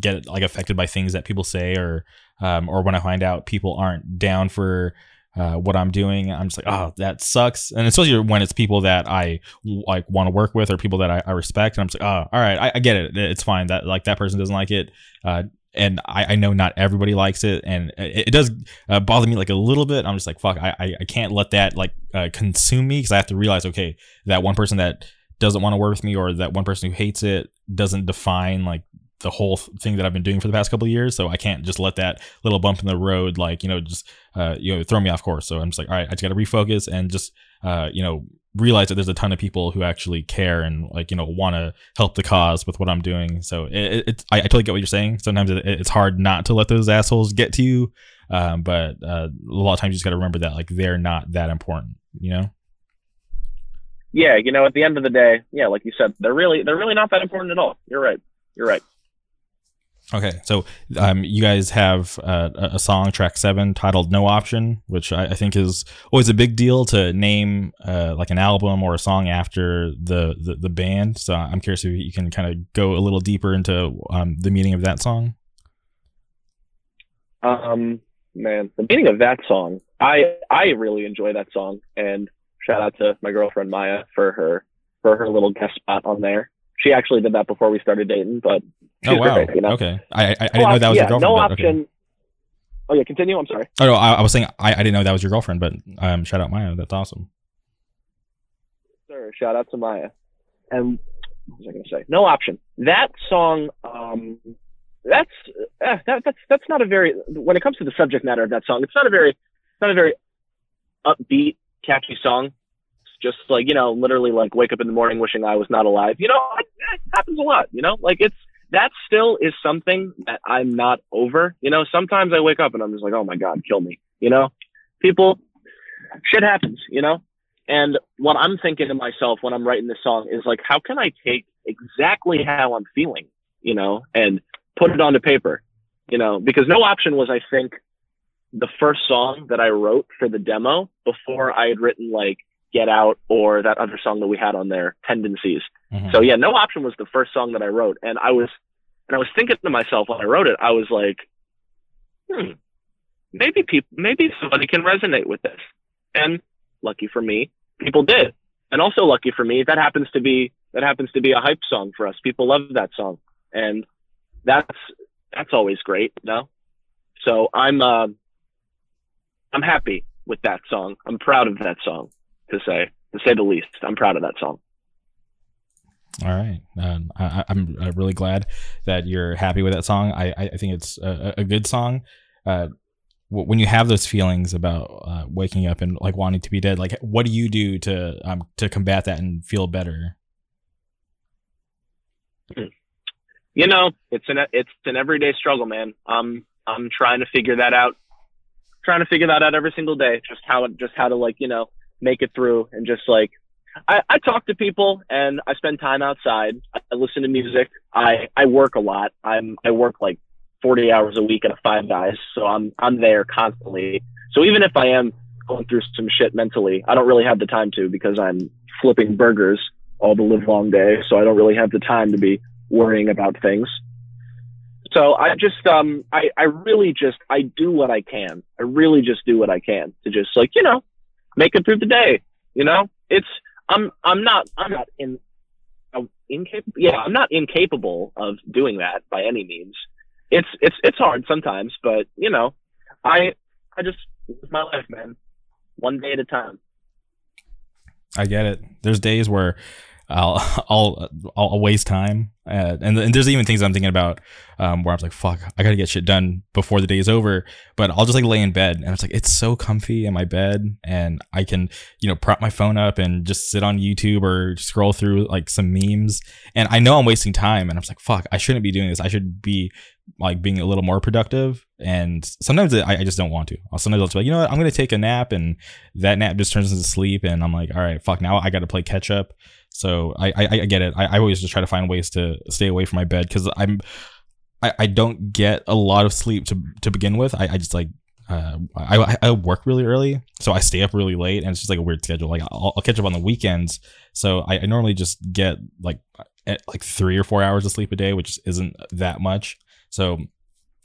get like affected by things that people say, or um, or when I find out people aren't down for uh, what I'm doing. I'm just like, oh, that sucks. And especially when it's people that I like want to work with or people that I, I respect. And I'm just like, oh, all right, I, I, get it. It's fine that like that person doesn't like it. Uh, and I, I, know not everybody likes it, and it, it does uh, bother me like a little bit. I'm just like, fuck, I, I can't let that like uh, consume me because I have to realize, okay, that one person that doesn't want to work with me or that one person who hates it doesn't define like the whole thing that I've been doing for the past couple of years. So I can't just let that little bump in the road, like, you know, just, uh, you know, throw me off course. So I'm just like, all right, I just got to refocus and just, uh, you know, realize that there's a ton of people who actually care and like, you know, want to help the cause with what I'm doing. So it, it's, I, I, totally get what you're saying. Sometimes it, it's hard not to let those assholes get to you. Um, but, uh, a lot of times you just got to remember that like they're not that important, you know? Yeah. You know, at the end of the day, yeah, like you said, they're really, they're really not that important at all. You're right. You're right. Okay, so um, you guys have uh, a song, track seven, titled "No Option," which I, I think is always a big deal to name uh, like an album or a song after the, the, the band. So I'm curious if you can kind of go a little deeper into um, the meaning of that song. Um, man, the meaning of that song, I I really enjoy that song, and shout out to my girlfriend Maya for her for her little guest spot on there. She actually did that before we started dating, but oh wow, great, you know? okay. I, I, I didn't know that was yeah, your girlfriend. No option. Okay. Oh yeah, continue. I'm sorry. Oh no, I, I was saying I, I didn't know that was your girlfriend, but um, shout out Maya. That's awesome. Sir, shout out to Maya. And what was I going to say? No option. That song. Um, that's uh, that, that's that's not a very when it comes to the subject matter of that song. It's not a very it's not a very upbeat, catchy song It's just like you know literally like wake up in the morning wishing i was not alive you know it happens a lot you know like it's that still is something that i'm not over. You know sometimes i wake up and i'm just like oh my god kill me. You know people shit happens you know? And what i'm thinking to myself when i'm writing this song is like how can i take exactly how i'm feeling you know and put it onto paper you know? Because no option was i think the first song that i wrote for the demo before i had written like Get Out or that other song that we had on there, Tendencies. Mm-hmm. So yeah, No Option was the first song that I wrote, and I was and I was thinking to myself when I wrote it, I was like, hmm, maybe people, maybe somebody can resonate with this. And lucky for me, people did. And also lucky for me, that happens to be that happens to be a hype song for us. People love that song, and that's that's always great, you know. So I'm uh, I'm happy with that song. I'm proud of that song to say, to say the least. I'm proud of that song. All right, um, I, am uh, really glad that you're happy with that song. I, I think it's a, a good song. Uh, when you have those feelings about uh, waking up and like wanting to be dead, like what do you do to um, to combat that and feel better? You know, it's an it's an everyday struggle, man. I'm I'm trying to figure that out. Trying to figure that out every single day. Just how just how to like you know make it through and just like I, I talk to people and I spend time outside. I listen to music. I, I work a lot. I'm I work like 40 hours a week at a Five Guys, so I'm I'm there constantly. So even if I am going through some shit mentally, I don't really have the time to because I'm flipping burgers all the live long day. So I don't really have the time to be worrying about things. So I just um I I really just I do what I can. I really just do what I can to just like you know make it through the day. You know, it's I'm I'm not I'm not in uh, incapable. Yeah, I'm not incapable of doing that by any means. It's it's it's hard sometimes, but you know, I I just live my life, man, one day at a time. I get it. There's days where I'll I'll I'll waste time, uh, and and there's even things I'm thinking about um, where I'm like, fuck, I gotta get shit done before the day is over. But I'll just like lay in bed, and it's like it's so comfy in my bed, and I can you know prop my phone up and just sit on YouTube or scroll through like some memes, and I know I'm wasting time, and I'm like, fuck, I shouldn't be doing this. I should be like being a little more productive. And sometimes I, I just don't want to. Sometimes I'll just be like, you know what, I'm gonna take a nap, and that nap just turns into sleep, and I'm like, all right, fuck, now I got to play catch up. So I, I, I get it. I, I, always just try to find ways to stay away from my bed because I'm I, I don't get a lot of sleep to to begin with. I, I just like uh, I, I work really early, so I stay up really late, and it's just like a weird schedule. Like I'll, I'll catch up on the weekends, so I, I, normally just get like like three or four hours of sleep a day, which isn't that much. So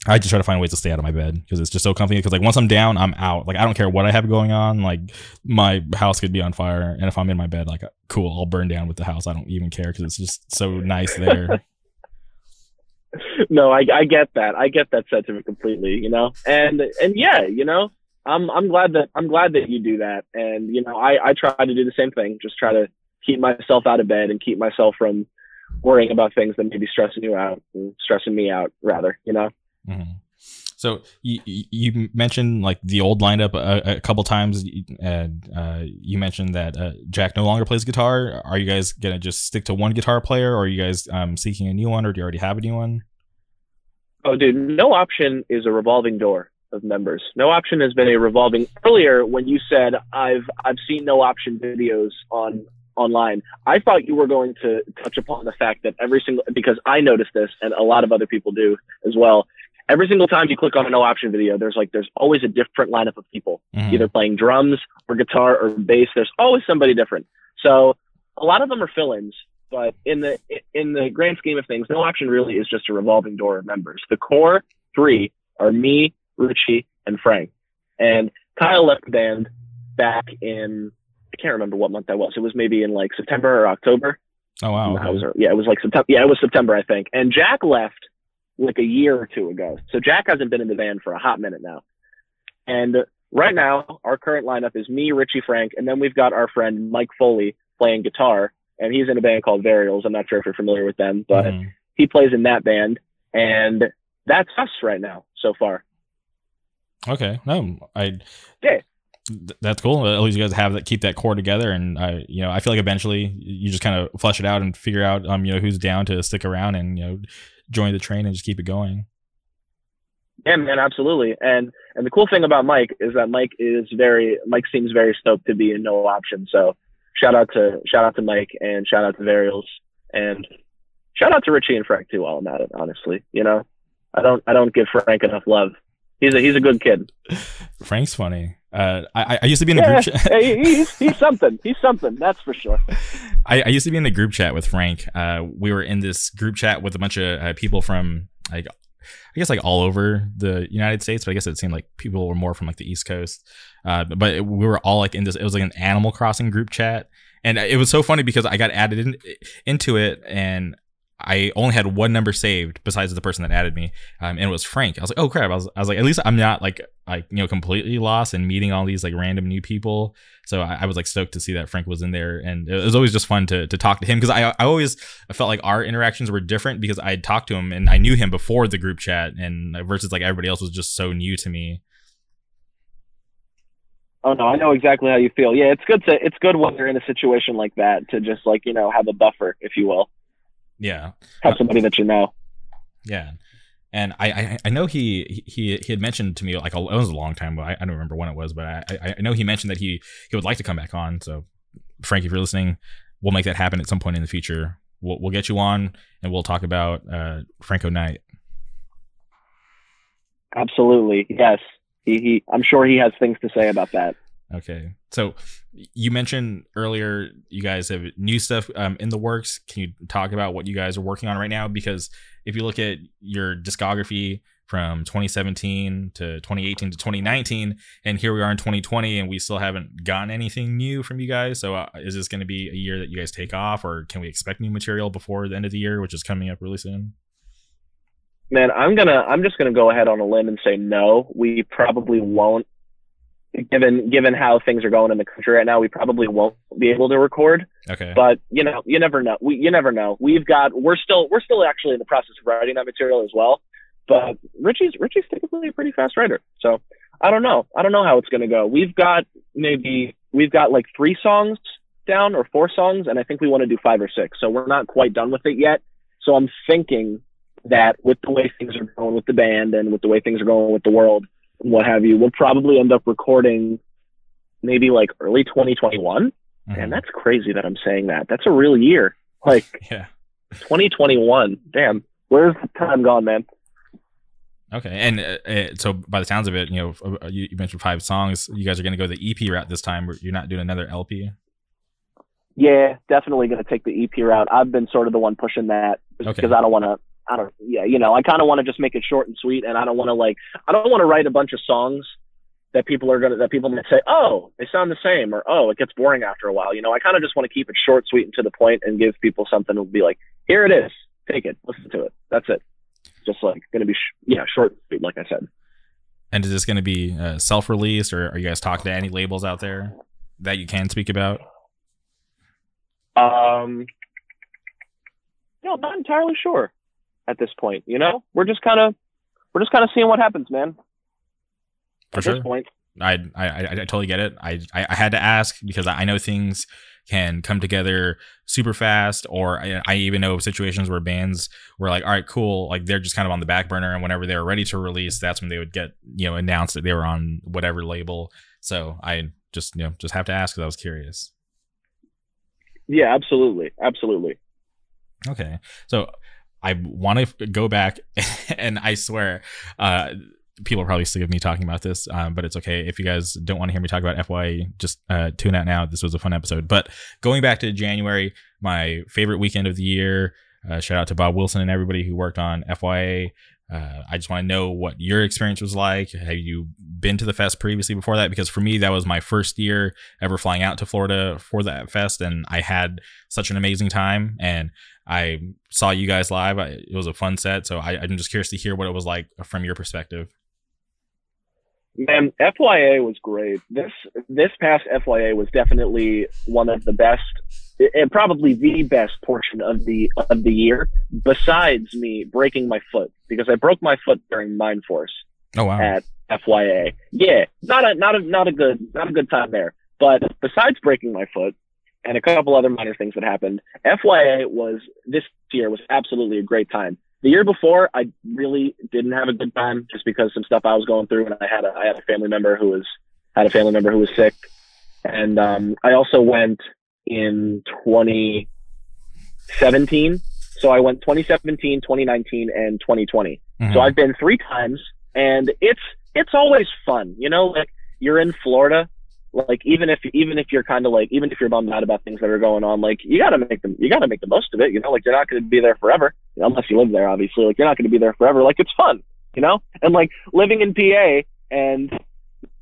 I just try to find ways to stay out of my bed because it's just so comfy. Because like once I'm down, I'm out. Like I don't care what I have going on. Like my house could be on fire, and if I'm in my bed, like cool, I'll burn down with the house. I don't even care because it's just so nice there. no, I, I get that. I get that sentiment completely. You know, and and yeah, you know, I'm I'm glad that I'm glad that you do that. And you know, I I try to do the same thing. Just try to keep myself out of bed and keep myself from worrying about things that may be stressing you out, and stressing me out rather. You know. Mm-hmm. So you, you mentioned like the old lineup a, a couple times, and uh, you mentioned that uh, Jack no longer plays guitar. Are you guys gonna just stick to one guitar player, or are you guys um, seeking a new one, or do you already have a new one? Oh, dude, no option is a revolving door of members. No option has been a revolving. Earlier, when you said I've I've seen no option videos on online, I thought you were going to touch upon the fact that every single because I noticed this and a lot of other people do as well every single time you click on a no option video, there's like there's always a different lineup of people, mm-hmm. either playing drums or guitar or bass. There's always somebody different. So a lot of them are fill-ins, but in the in the grand scheme of things, no option really is just a revolving door of members. The core three are me, Richie, and Frank. And Kyle left the band back in I can't remember what month that was. It was maybe in like September or October. Oh wow! Okay. Was, yeah, it was like September. Yeah, it was September, I think. And Jack left like a year or two ago. So Jack hasn't been in the band for a hot minute now. And right now, our current lineup is me, Richie Frank, and then we've got our friend Mike Foley playing guitar, and he's in a band called Varials. I'm not sure if you're familiar with them, but mm-hmm. he plays in that band, and that's us right now so far. Okay, no, I yeah, that's cool. At least you guys have that, keep that core together, and I, you know, I feel like eventually you just kind of flush it out and figure out, um, you know, who's down to stick around and you know join the train and just keep it going. Yeah, man, absolutely. And and the cool thing about Mike is that Mike is very Mike seems very stoked to be in no option. So shout out to shout out to Mike and shout out to Varials and shout out to Richie and Frank too while I'm at it, honestly. You know? I don't I don't give Frank enough love. He's a he's a good kid. Frank's funny. Uh, I, I used to be in the yeah, group chat. he's, he's something. He's something. That's for sure. I, I used to be in the group chat with Frank. Uh, we were in this group chat with a bunch of uh, people from like, I guess like all over the United States, but I guess it seemed like people were more from like the East Coast. Uh, but it, we were all like in this. It was like an Animal Crossing group chat, and it was so funny because I got added in, into it, and I only had one number saved besides the person that added me, um, and it was Frank. I was like, oh crap! I was, I was like, at least I'm not like like you know completely lost and meeting all these like random new people. So I, I was like stoked to see that Frank was in there, and it was always just fun to to talk to him because I I always felt like our interactions were different because I had talked to him and I knew him before the group chat, and versus like everybody else was just so new to me. Oh no, I know exactly how you feel. Yeah, it's good to it's good when you're in a situation like that to just like you know have a buffer, if you will. Yeah. Have somebody that you know. Yeah. And I, I, I know he, he he had mentioned to me like it was a long time, but I, I don't remember when it was, but I, I know he mentioned that he he would like to come back on. So Frank, if you're listening, we'll make that happen at some point in the future. We'll, we'll get you on and we'll talk about uh, Franco Knight. Absolutely, yes. He, he, I'm sure he has things to say about that. Okay, so you mentioned earlier you guys have new stuff um, in the works. Can you talk about what you guys are working on right now? Because if you look at your discography from 2017 to 2018 to 2019, and here we are in 2020, and we still haven't gotten anything new from you guys. So, uh, is this going to be a year that you guys take off, or can we expect new material before the end of the year, which is coming up really soon? Man, I'm gonna I'm just gonna go ahead on a limb and say no. We probably won't given given how things are going in the country right now, we probably won't be able to record. Okay. But you know, you never know. We you never know. We've got we're still we're still actually in the process of writing that material as well. But Richie's Richie's typically a pretty fast writer. So I don't know. I don't know how it's gonna go. We've got maybe we've got like three songs down or four songs, and I think we want to do five or six. So we're not quite done with it yet. So I'm thinking that with the way things are going with the band and with the way things are going with the world, what have you, we'll probably end up recording maybe like early 2021. Mm-hmm. And that's crazy that I'm saying that. That's a real year. Like yeah. 2021. Damn. Where's the time gone, man? Okay, and uh, uh so by the sounds of it, you know, uh, you, you mentioned five songs. You guys are going to go the EP route this time. You're not doing another LP. Yeah, definitely going to take the EP route. I've been sort of the one pushing that because okay. I don't want to I don't, yeah, you know, I kind of want to just make it short and sweet, and I don't want to like, I don't want to write a bunch of songs that people are gonna, that people might say, oh, they sound the same, or oh, it gets boring after a while. You know, I kind of just want to keep it short, sweet, and to the point, and give people something to be like, here it is, take it, listen to it. That's it. Just like gonna be, sh- yeah, short, sweet, like I said. And is this going to be uh, self-released, or are you guys talking to any labels out there that you can speak about? Um, no, I'm not entirely sure at this point. You know, we're just kind of we're just kind of seeing what happens, man. For at sure. this point. I, I I totally get it. I I had to ask because I know things can come together super fast, or I, I even know situations where bands were like, all right, cool, like they're just kind of on the back burner, and whenever they were ready to release, that's when they would get you know announced that they were on whatever label. So I just you know just have to ask because I was curious. Yeah, absolutely, absolutely. Okay, so I want to go back, and I swear, uh, people are probably sick of me talking about this, um, but it's okay. If you guys don't want to hear me talk about FYA, just uh, tune out now. This was a fun episode. But going back to January, my favorite weekend of the year. Uh, shout out to Bob Wilson and everybody who worked on FYA. Uh, I just want to know what your experience was like. Have you been to the fest previously before that? Because for me, that was my first year ever flying out to Florida for that fest, and I had such an amazing time. And I saw you guys live. I, it was a fun set, so I, I'm just curious to hear what it was like from your perspective. Man, FYA was great. This this past FYA was definitely one of the best, and probably the best portion of the of the year. Besides me breaking my foot because I broke my foot during Mindforce. Oh wow! At FYA, yeah, not a not a not a good not a good time there. But besides breaking my foot, and a couple other minor things that happened. FYA was this year was absolutely a great time. The year before, I really didn't have a good time just because some stuff I was going through, and I had a I had a family member who was had a family member who was sick, and um, I also went in 2017. So I went 2017, 2019, and 2020. Mm-hmm. So I've been three times, and it's it's always fun, you know. Like you're in Florida, like even if even if you're kind of like even if you're bummed out about things that are going on like you got to make them you got to make the most of it you know like you're not going to be there forever you know, unless you live there obviously like you're not going to be there forever like it's fun you know and like living in PA and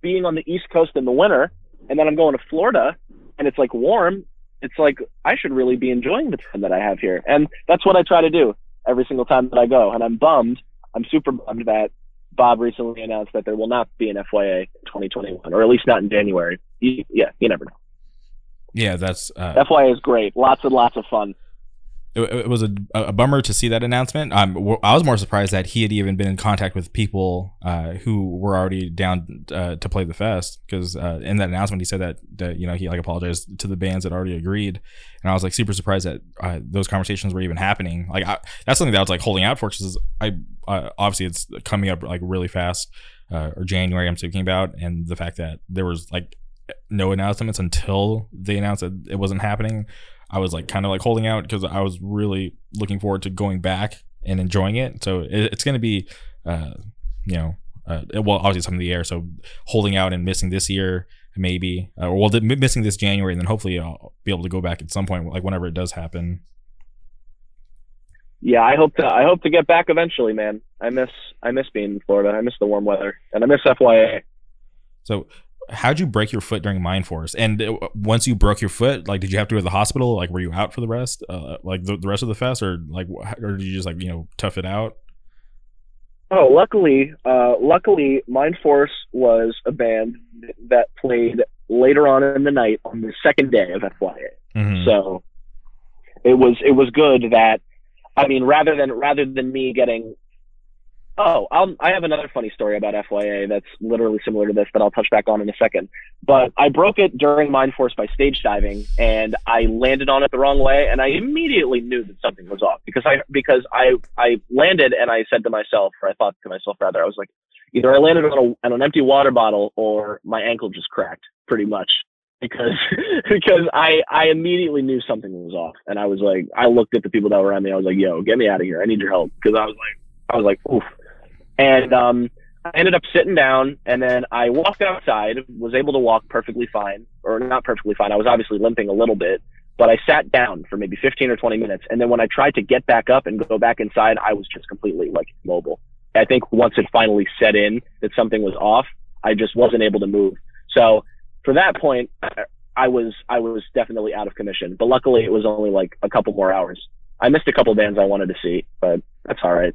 being on the east coast in the winter and then I'm going to Florida and it's like warm it's like I should really be enjoying the time that I have here and that's what I try to do every single time that I go and I'm bummed I'm super bummed that Bob recently announced that there will not be an FYA in 2021, or at least not in January. You, yeah, you never know. Yeah, that's uh, FYA is great. Lots and lots of fun it, it was a, a bummer to see that announcement. Um, I was more surprised that he had even been in contact with people uh, who were already down uh, to play the fest because uh, in that announcement he said that that you know he like apologized to the bands that already agreed, and I was like super surprised that uh, those conversations were even happening. Like I, that's something that I was like holding out for because I obviously it's coming up like really fast uh, or January I'm speaking about, and the fact that there was like no announcements until they announced that it wasn't happening. I was like kind of like holding out because I was really looking forward to going back and enjoying it. So it, it's going to be, uh, you know, uh, well, obviously some of the air. So holding out and missing this year, maybe, uh, well, the, missing this January, and then hopefully I'll be able to go back at some point, like whenever it does happen. Yeah, I hope to. I hope to get back eventually, man. I miss. I miss being in Florida. I miss the warm weather, and I miss FYA. So, how'd you break your foot during Mindforce? And uh, once you broke your foot, like, did you have to go to the hospital? Like, were you out for the rest, uh, like the, the rest of the fest, or like, or did you just like you know tough it out? Oh, luckily, uh, luckily, Mindforce was a band that played later on in the night on the second day of FYA. Mm-hmm. So it was it was good that I mean rather than rather than me getting Oh, I'll, I have another funny story about FYA that's literally similar to this that I'll touch back on in a second. But I broke it during Mindforce by stage diving, and I landed on it the wrong way, and I immediately knew that something was off because I because I I landed and I said to myself, or I thought to myself rather, I was like, either I landed on, a, on an empty water bottle or my ankle just cracked, pretty much because because I I immediately knew something was off, and I was like, I looked at the people that were around me, I was like, yo, get me out of here, I need your help, because I was like, I was like, oof. And um, I ended up sitting down and then I walked outside, was able to walk perfectly fine, or not perfectly fine. I was obviously limping a little bit, but I sat down for maybe 15 or 20 minutes. And then when I tried to get back up and go back inside, I was just completely like mobile. I think once it finally set in that something was off, I just wasn't able to move. So for that point, I was I was definitely out of commission. But luckily, it was only like a couple more hours. I missed a couple bands I wanted to see, but that's all right.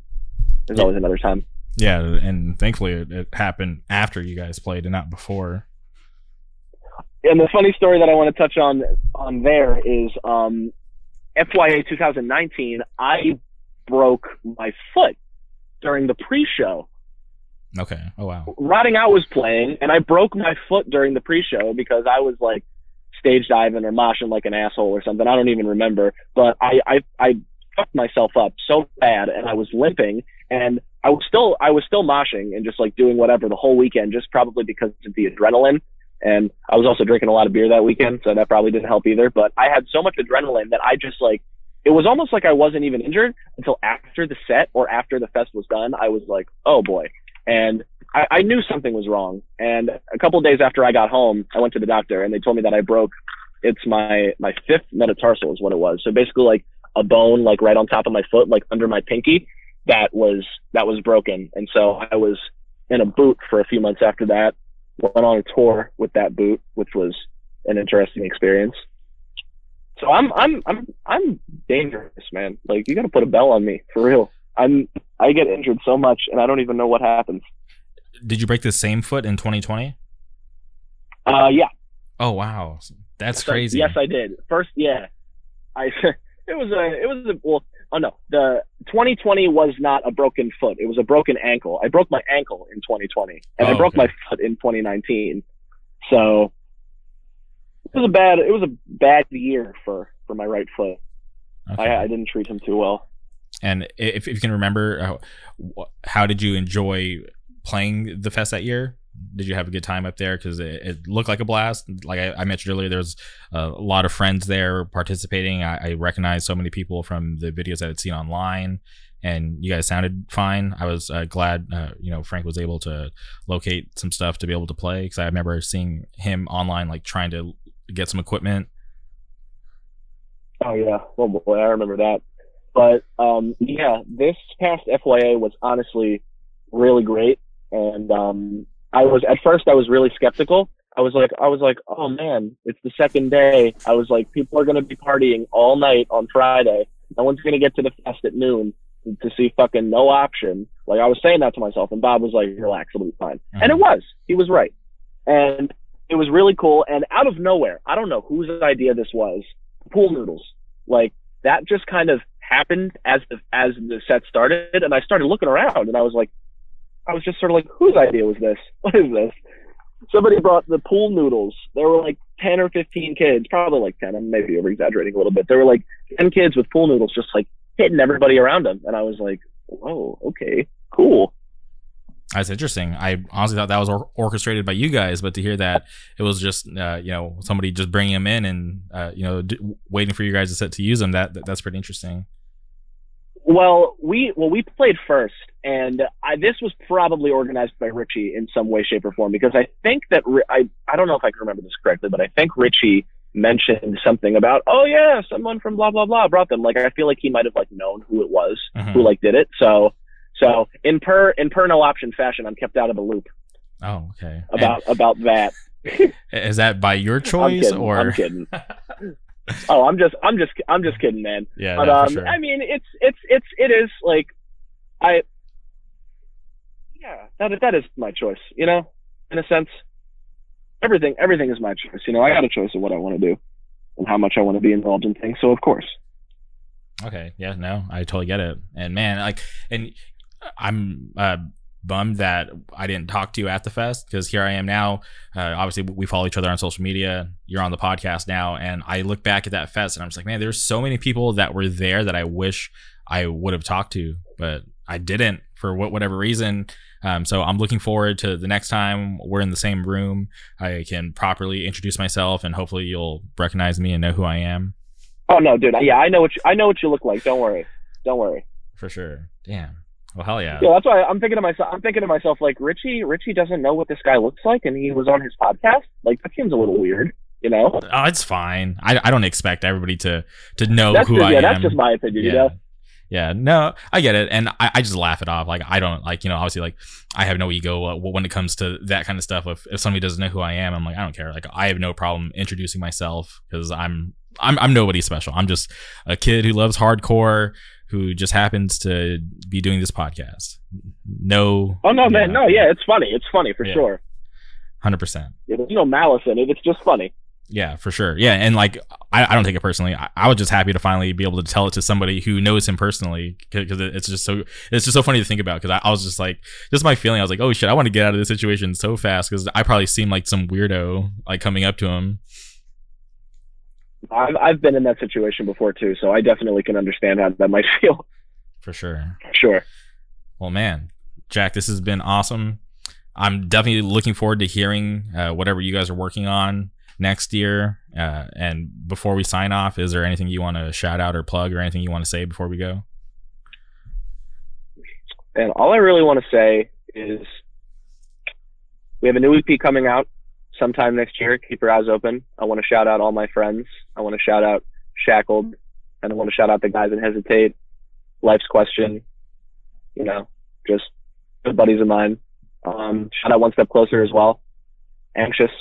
There's always another time. Yeah, and thankfully it, it, happened after you guys played and not before. And the funny story that I want to touch on on there is um, FYA 2019. I broke my foot during the pre-show. Okay. Oh wow. Rotting Out was playing, and I broke my foot during the pre-show because I was like stage diving or moshing like an asshole or something. I don't even remember, but I I I fucked myself up so bad, and I was limping, and I was still I was still moshing and just like doing whatever the whole weekend, just probably because of the adrenaline. And I was also drinking a lot of beer that weekend, so that probably didn't help either. But I had so much adrenaline that I just like it was almost like I wasn't even injured until after the set or after the fest was done. I was like, oh boy. And I, I knew something was wrong. And a couple of days after I got home, I went to the doctor and they told me that I broke it's my my fifth metatarsal is what it was. So basically like a bone like right on top of my foot, like under my pinky that was that was broken. And so I was in a boot for a few months after that. Went on a tour with that boot, which was an interesting experience. So I'm I'm I'm I'm dangerous, man. Like you got to put a bell on me for real. I'm I get injured so much, and I don't even know what happens. Did you break the same foot in 2020? Uh, yeah. Oh wow, that's yes, crazy. Yes, I did. First, yeah, I it was a it was a well oh no, the 2020 was not a broken foot. It was a broken ankle. I broke my ankle in 2020 and oh, I broke okay. my foot in 2019. So it was a bad, it was a bad year for, for my right foot. Okay. I, I didn't treat him too well. And if, if you can remember, uh, how did you enjoy playing the fest that year? Did you have a good time up there? Because it, it, looked like a blast. Like I, I mentioned earlier, there's a lot of friends there participating. I, I recognized so many people from the videos that I'd seen online, and you guys sounded fine. I was uh, glad, uh, you know, Frank was able to locate some stuff to be able to play because I remember seeing him online, like trying to get some equipment. Oh yeah, well boy, I remember that. But um, yeah, this past FYA was honestly really great, and um, I was at first I was really skeptical. I was like I was like, oh man, it's the second day. I was like, people are gonna be partying all night on Friday. No one's gonna get to the fest at noon to see fucking no option. Like I was saying that to myself, and Bob was like, relax, it'll be fine. Mm-hmm. And it was. He was right. And it was really cool. And out of nowhere, I don't know whose idea this was. Pool noodles. Like that just kind of happened as the as the set started, and I started looking around, and I was like, I was just sort of like, whose idea was this? What is this? Somebody brought the pool noodles. There were like 10 or 15 kids, probably like 10. I'm maybe over exaggerating a little bit. There were like 10 kids with pool noodles just like hitting everybody around them. And I was like, whoa, okay, cool. That's interesting. I honestly thought that was or- orchestrated by you guys, but to hear that it was just uh, you know somebody just bringing them in and uh, you know d- waiting for you guys to set to use them that, that that's pretty interesting. Well, we well we played first, and I, this was probably organized by Richie in some way, shape, or form because I think that I I don't know if I can remember this correctly, but I think Richie mentioned something about oh yeah someone from blah blah blah brought them like I feel like he might have like known who it was Mhm. who like did it so so in per in per no option fashion I'm kept out of the loop Oh, okay. about about that And is that by your I'm choice kidding or? I'm kidding oh I'm just I'm just I'm just kidding man Yeah, but no, um, sure. I mean, it's it's it's it is like I yeah that that is my choice, you know, in a sense. Everything everything is my choice, you know. I got a choice of what I want to do and how much I want to be involved in things. So of course, Okay. Yeah. No, I totally get it. And man, like, and I'm uh, bummed that I didn't talk to you at the fest because here I am now. Uh, obviously, we follow each other on social media. You're on the podcast now, and I look back at that fest and I'm just like, man, there's so many people that were there that I wish I would have talked to, but I didn't for what whatever reason. Um, so I'm looking forward to the next time we're in the same room. I can properly introduce myself, and hopefully you'll recognize me and know who I am. oh no, dude, yeah, I know what you, I know what you look like. Don't worry, don't worry. For sure. Damn. Well, hell yeah. Yeah, that's why I'm thinking to myself. I'm thinking to myself like Richie. Richie doesn't know what this guy looks like, and he was on his podcast. Like that seems a little weird, you know. Oh, it's fine. I, I don't expect everybody to to know that's who just, I yeah, am. that's just my opinion, yeah. you know. Yeah, no, I get it, and I, I just laugh it off. Like I don't like you know, obviously, like I have no ego uh, when it comes to that kind of stuff. If if somebody doesn't know who I am, I'm like I don't care. Like I have no problem introducing myself because I'm I'm I'm nobody special. I'm just a kid who loves hardcore who just happens to be doing this podcast. No. Oh no, man, no, yeah, it's funny. It's funny for Yeah. sure. hundred percent. There's no malice in it. It's just funny. Yeah, for sure. Yeah, and like I, I don't take it personally. I, I was just happy to finally be able to tell it to somebody who knows him personally because it's just so it's just so funny to think about. Because I, I was just like, just my feeling. I was like, oh shit, I want to get out of this situation so fast because I probably seem like some weirdo like coming up to him. I've I've been in that situation before too, so I definitely can understand how that might feel. For sure. Sure. Well, man, Jack, this has been awesome. I'm definitely looking forward to hearing uh, whatever you guys are working on next year. Uh, and before we sign off, is there anything you want to shout out or plug or anything you want to say before we go? And all I really want to say is we have a new EP coming out sometime next year. Keep your eyes open. I want to shout out all my friends. I want to shout out Shackled, and I want to shout out the guys that hesitate. Life's question, you know, just good buddies of mine. Um, shout out One Step Closer as well. Anxious.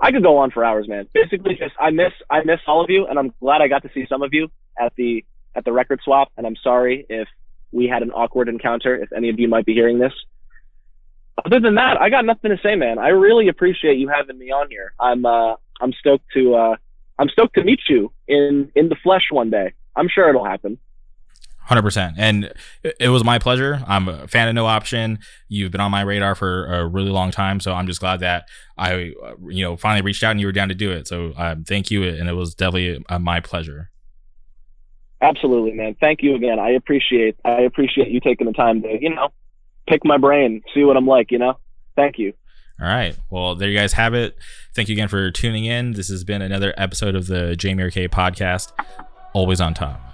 I could go on for hours, man. Basically, just I miss I miss all of you, and I'm glad I got to see some of you at the at the record swap. And I'm sorry if we had an awkward encounter. If any of you might be hearing this. Other than that, I got nothing to say, man. I really appreciate you having me on here. I'm uh, I'm stoked to uh, I'm stoked to meet you in in the flesh one day. I'm sure it'll happen. Hundred percent, and it- was my pleasure. I'm a fan of No Option. You've been on my radar for a really long time, so I'm just glad that I, uh, you know, finally reached out and you were down to do it. So um, thank you, and it was definitely uh, my pleasure. Absolutely, man. Thank you again. I appreciate I appreciate you taking the time to you know pick my brain, see what I'm like. You know. Thank you. All right, well, there you guys have it. Thank you again for tuning in. This has been another episode of the Jamie K podcast. Always on top.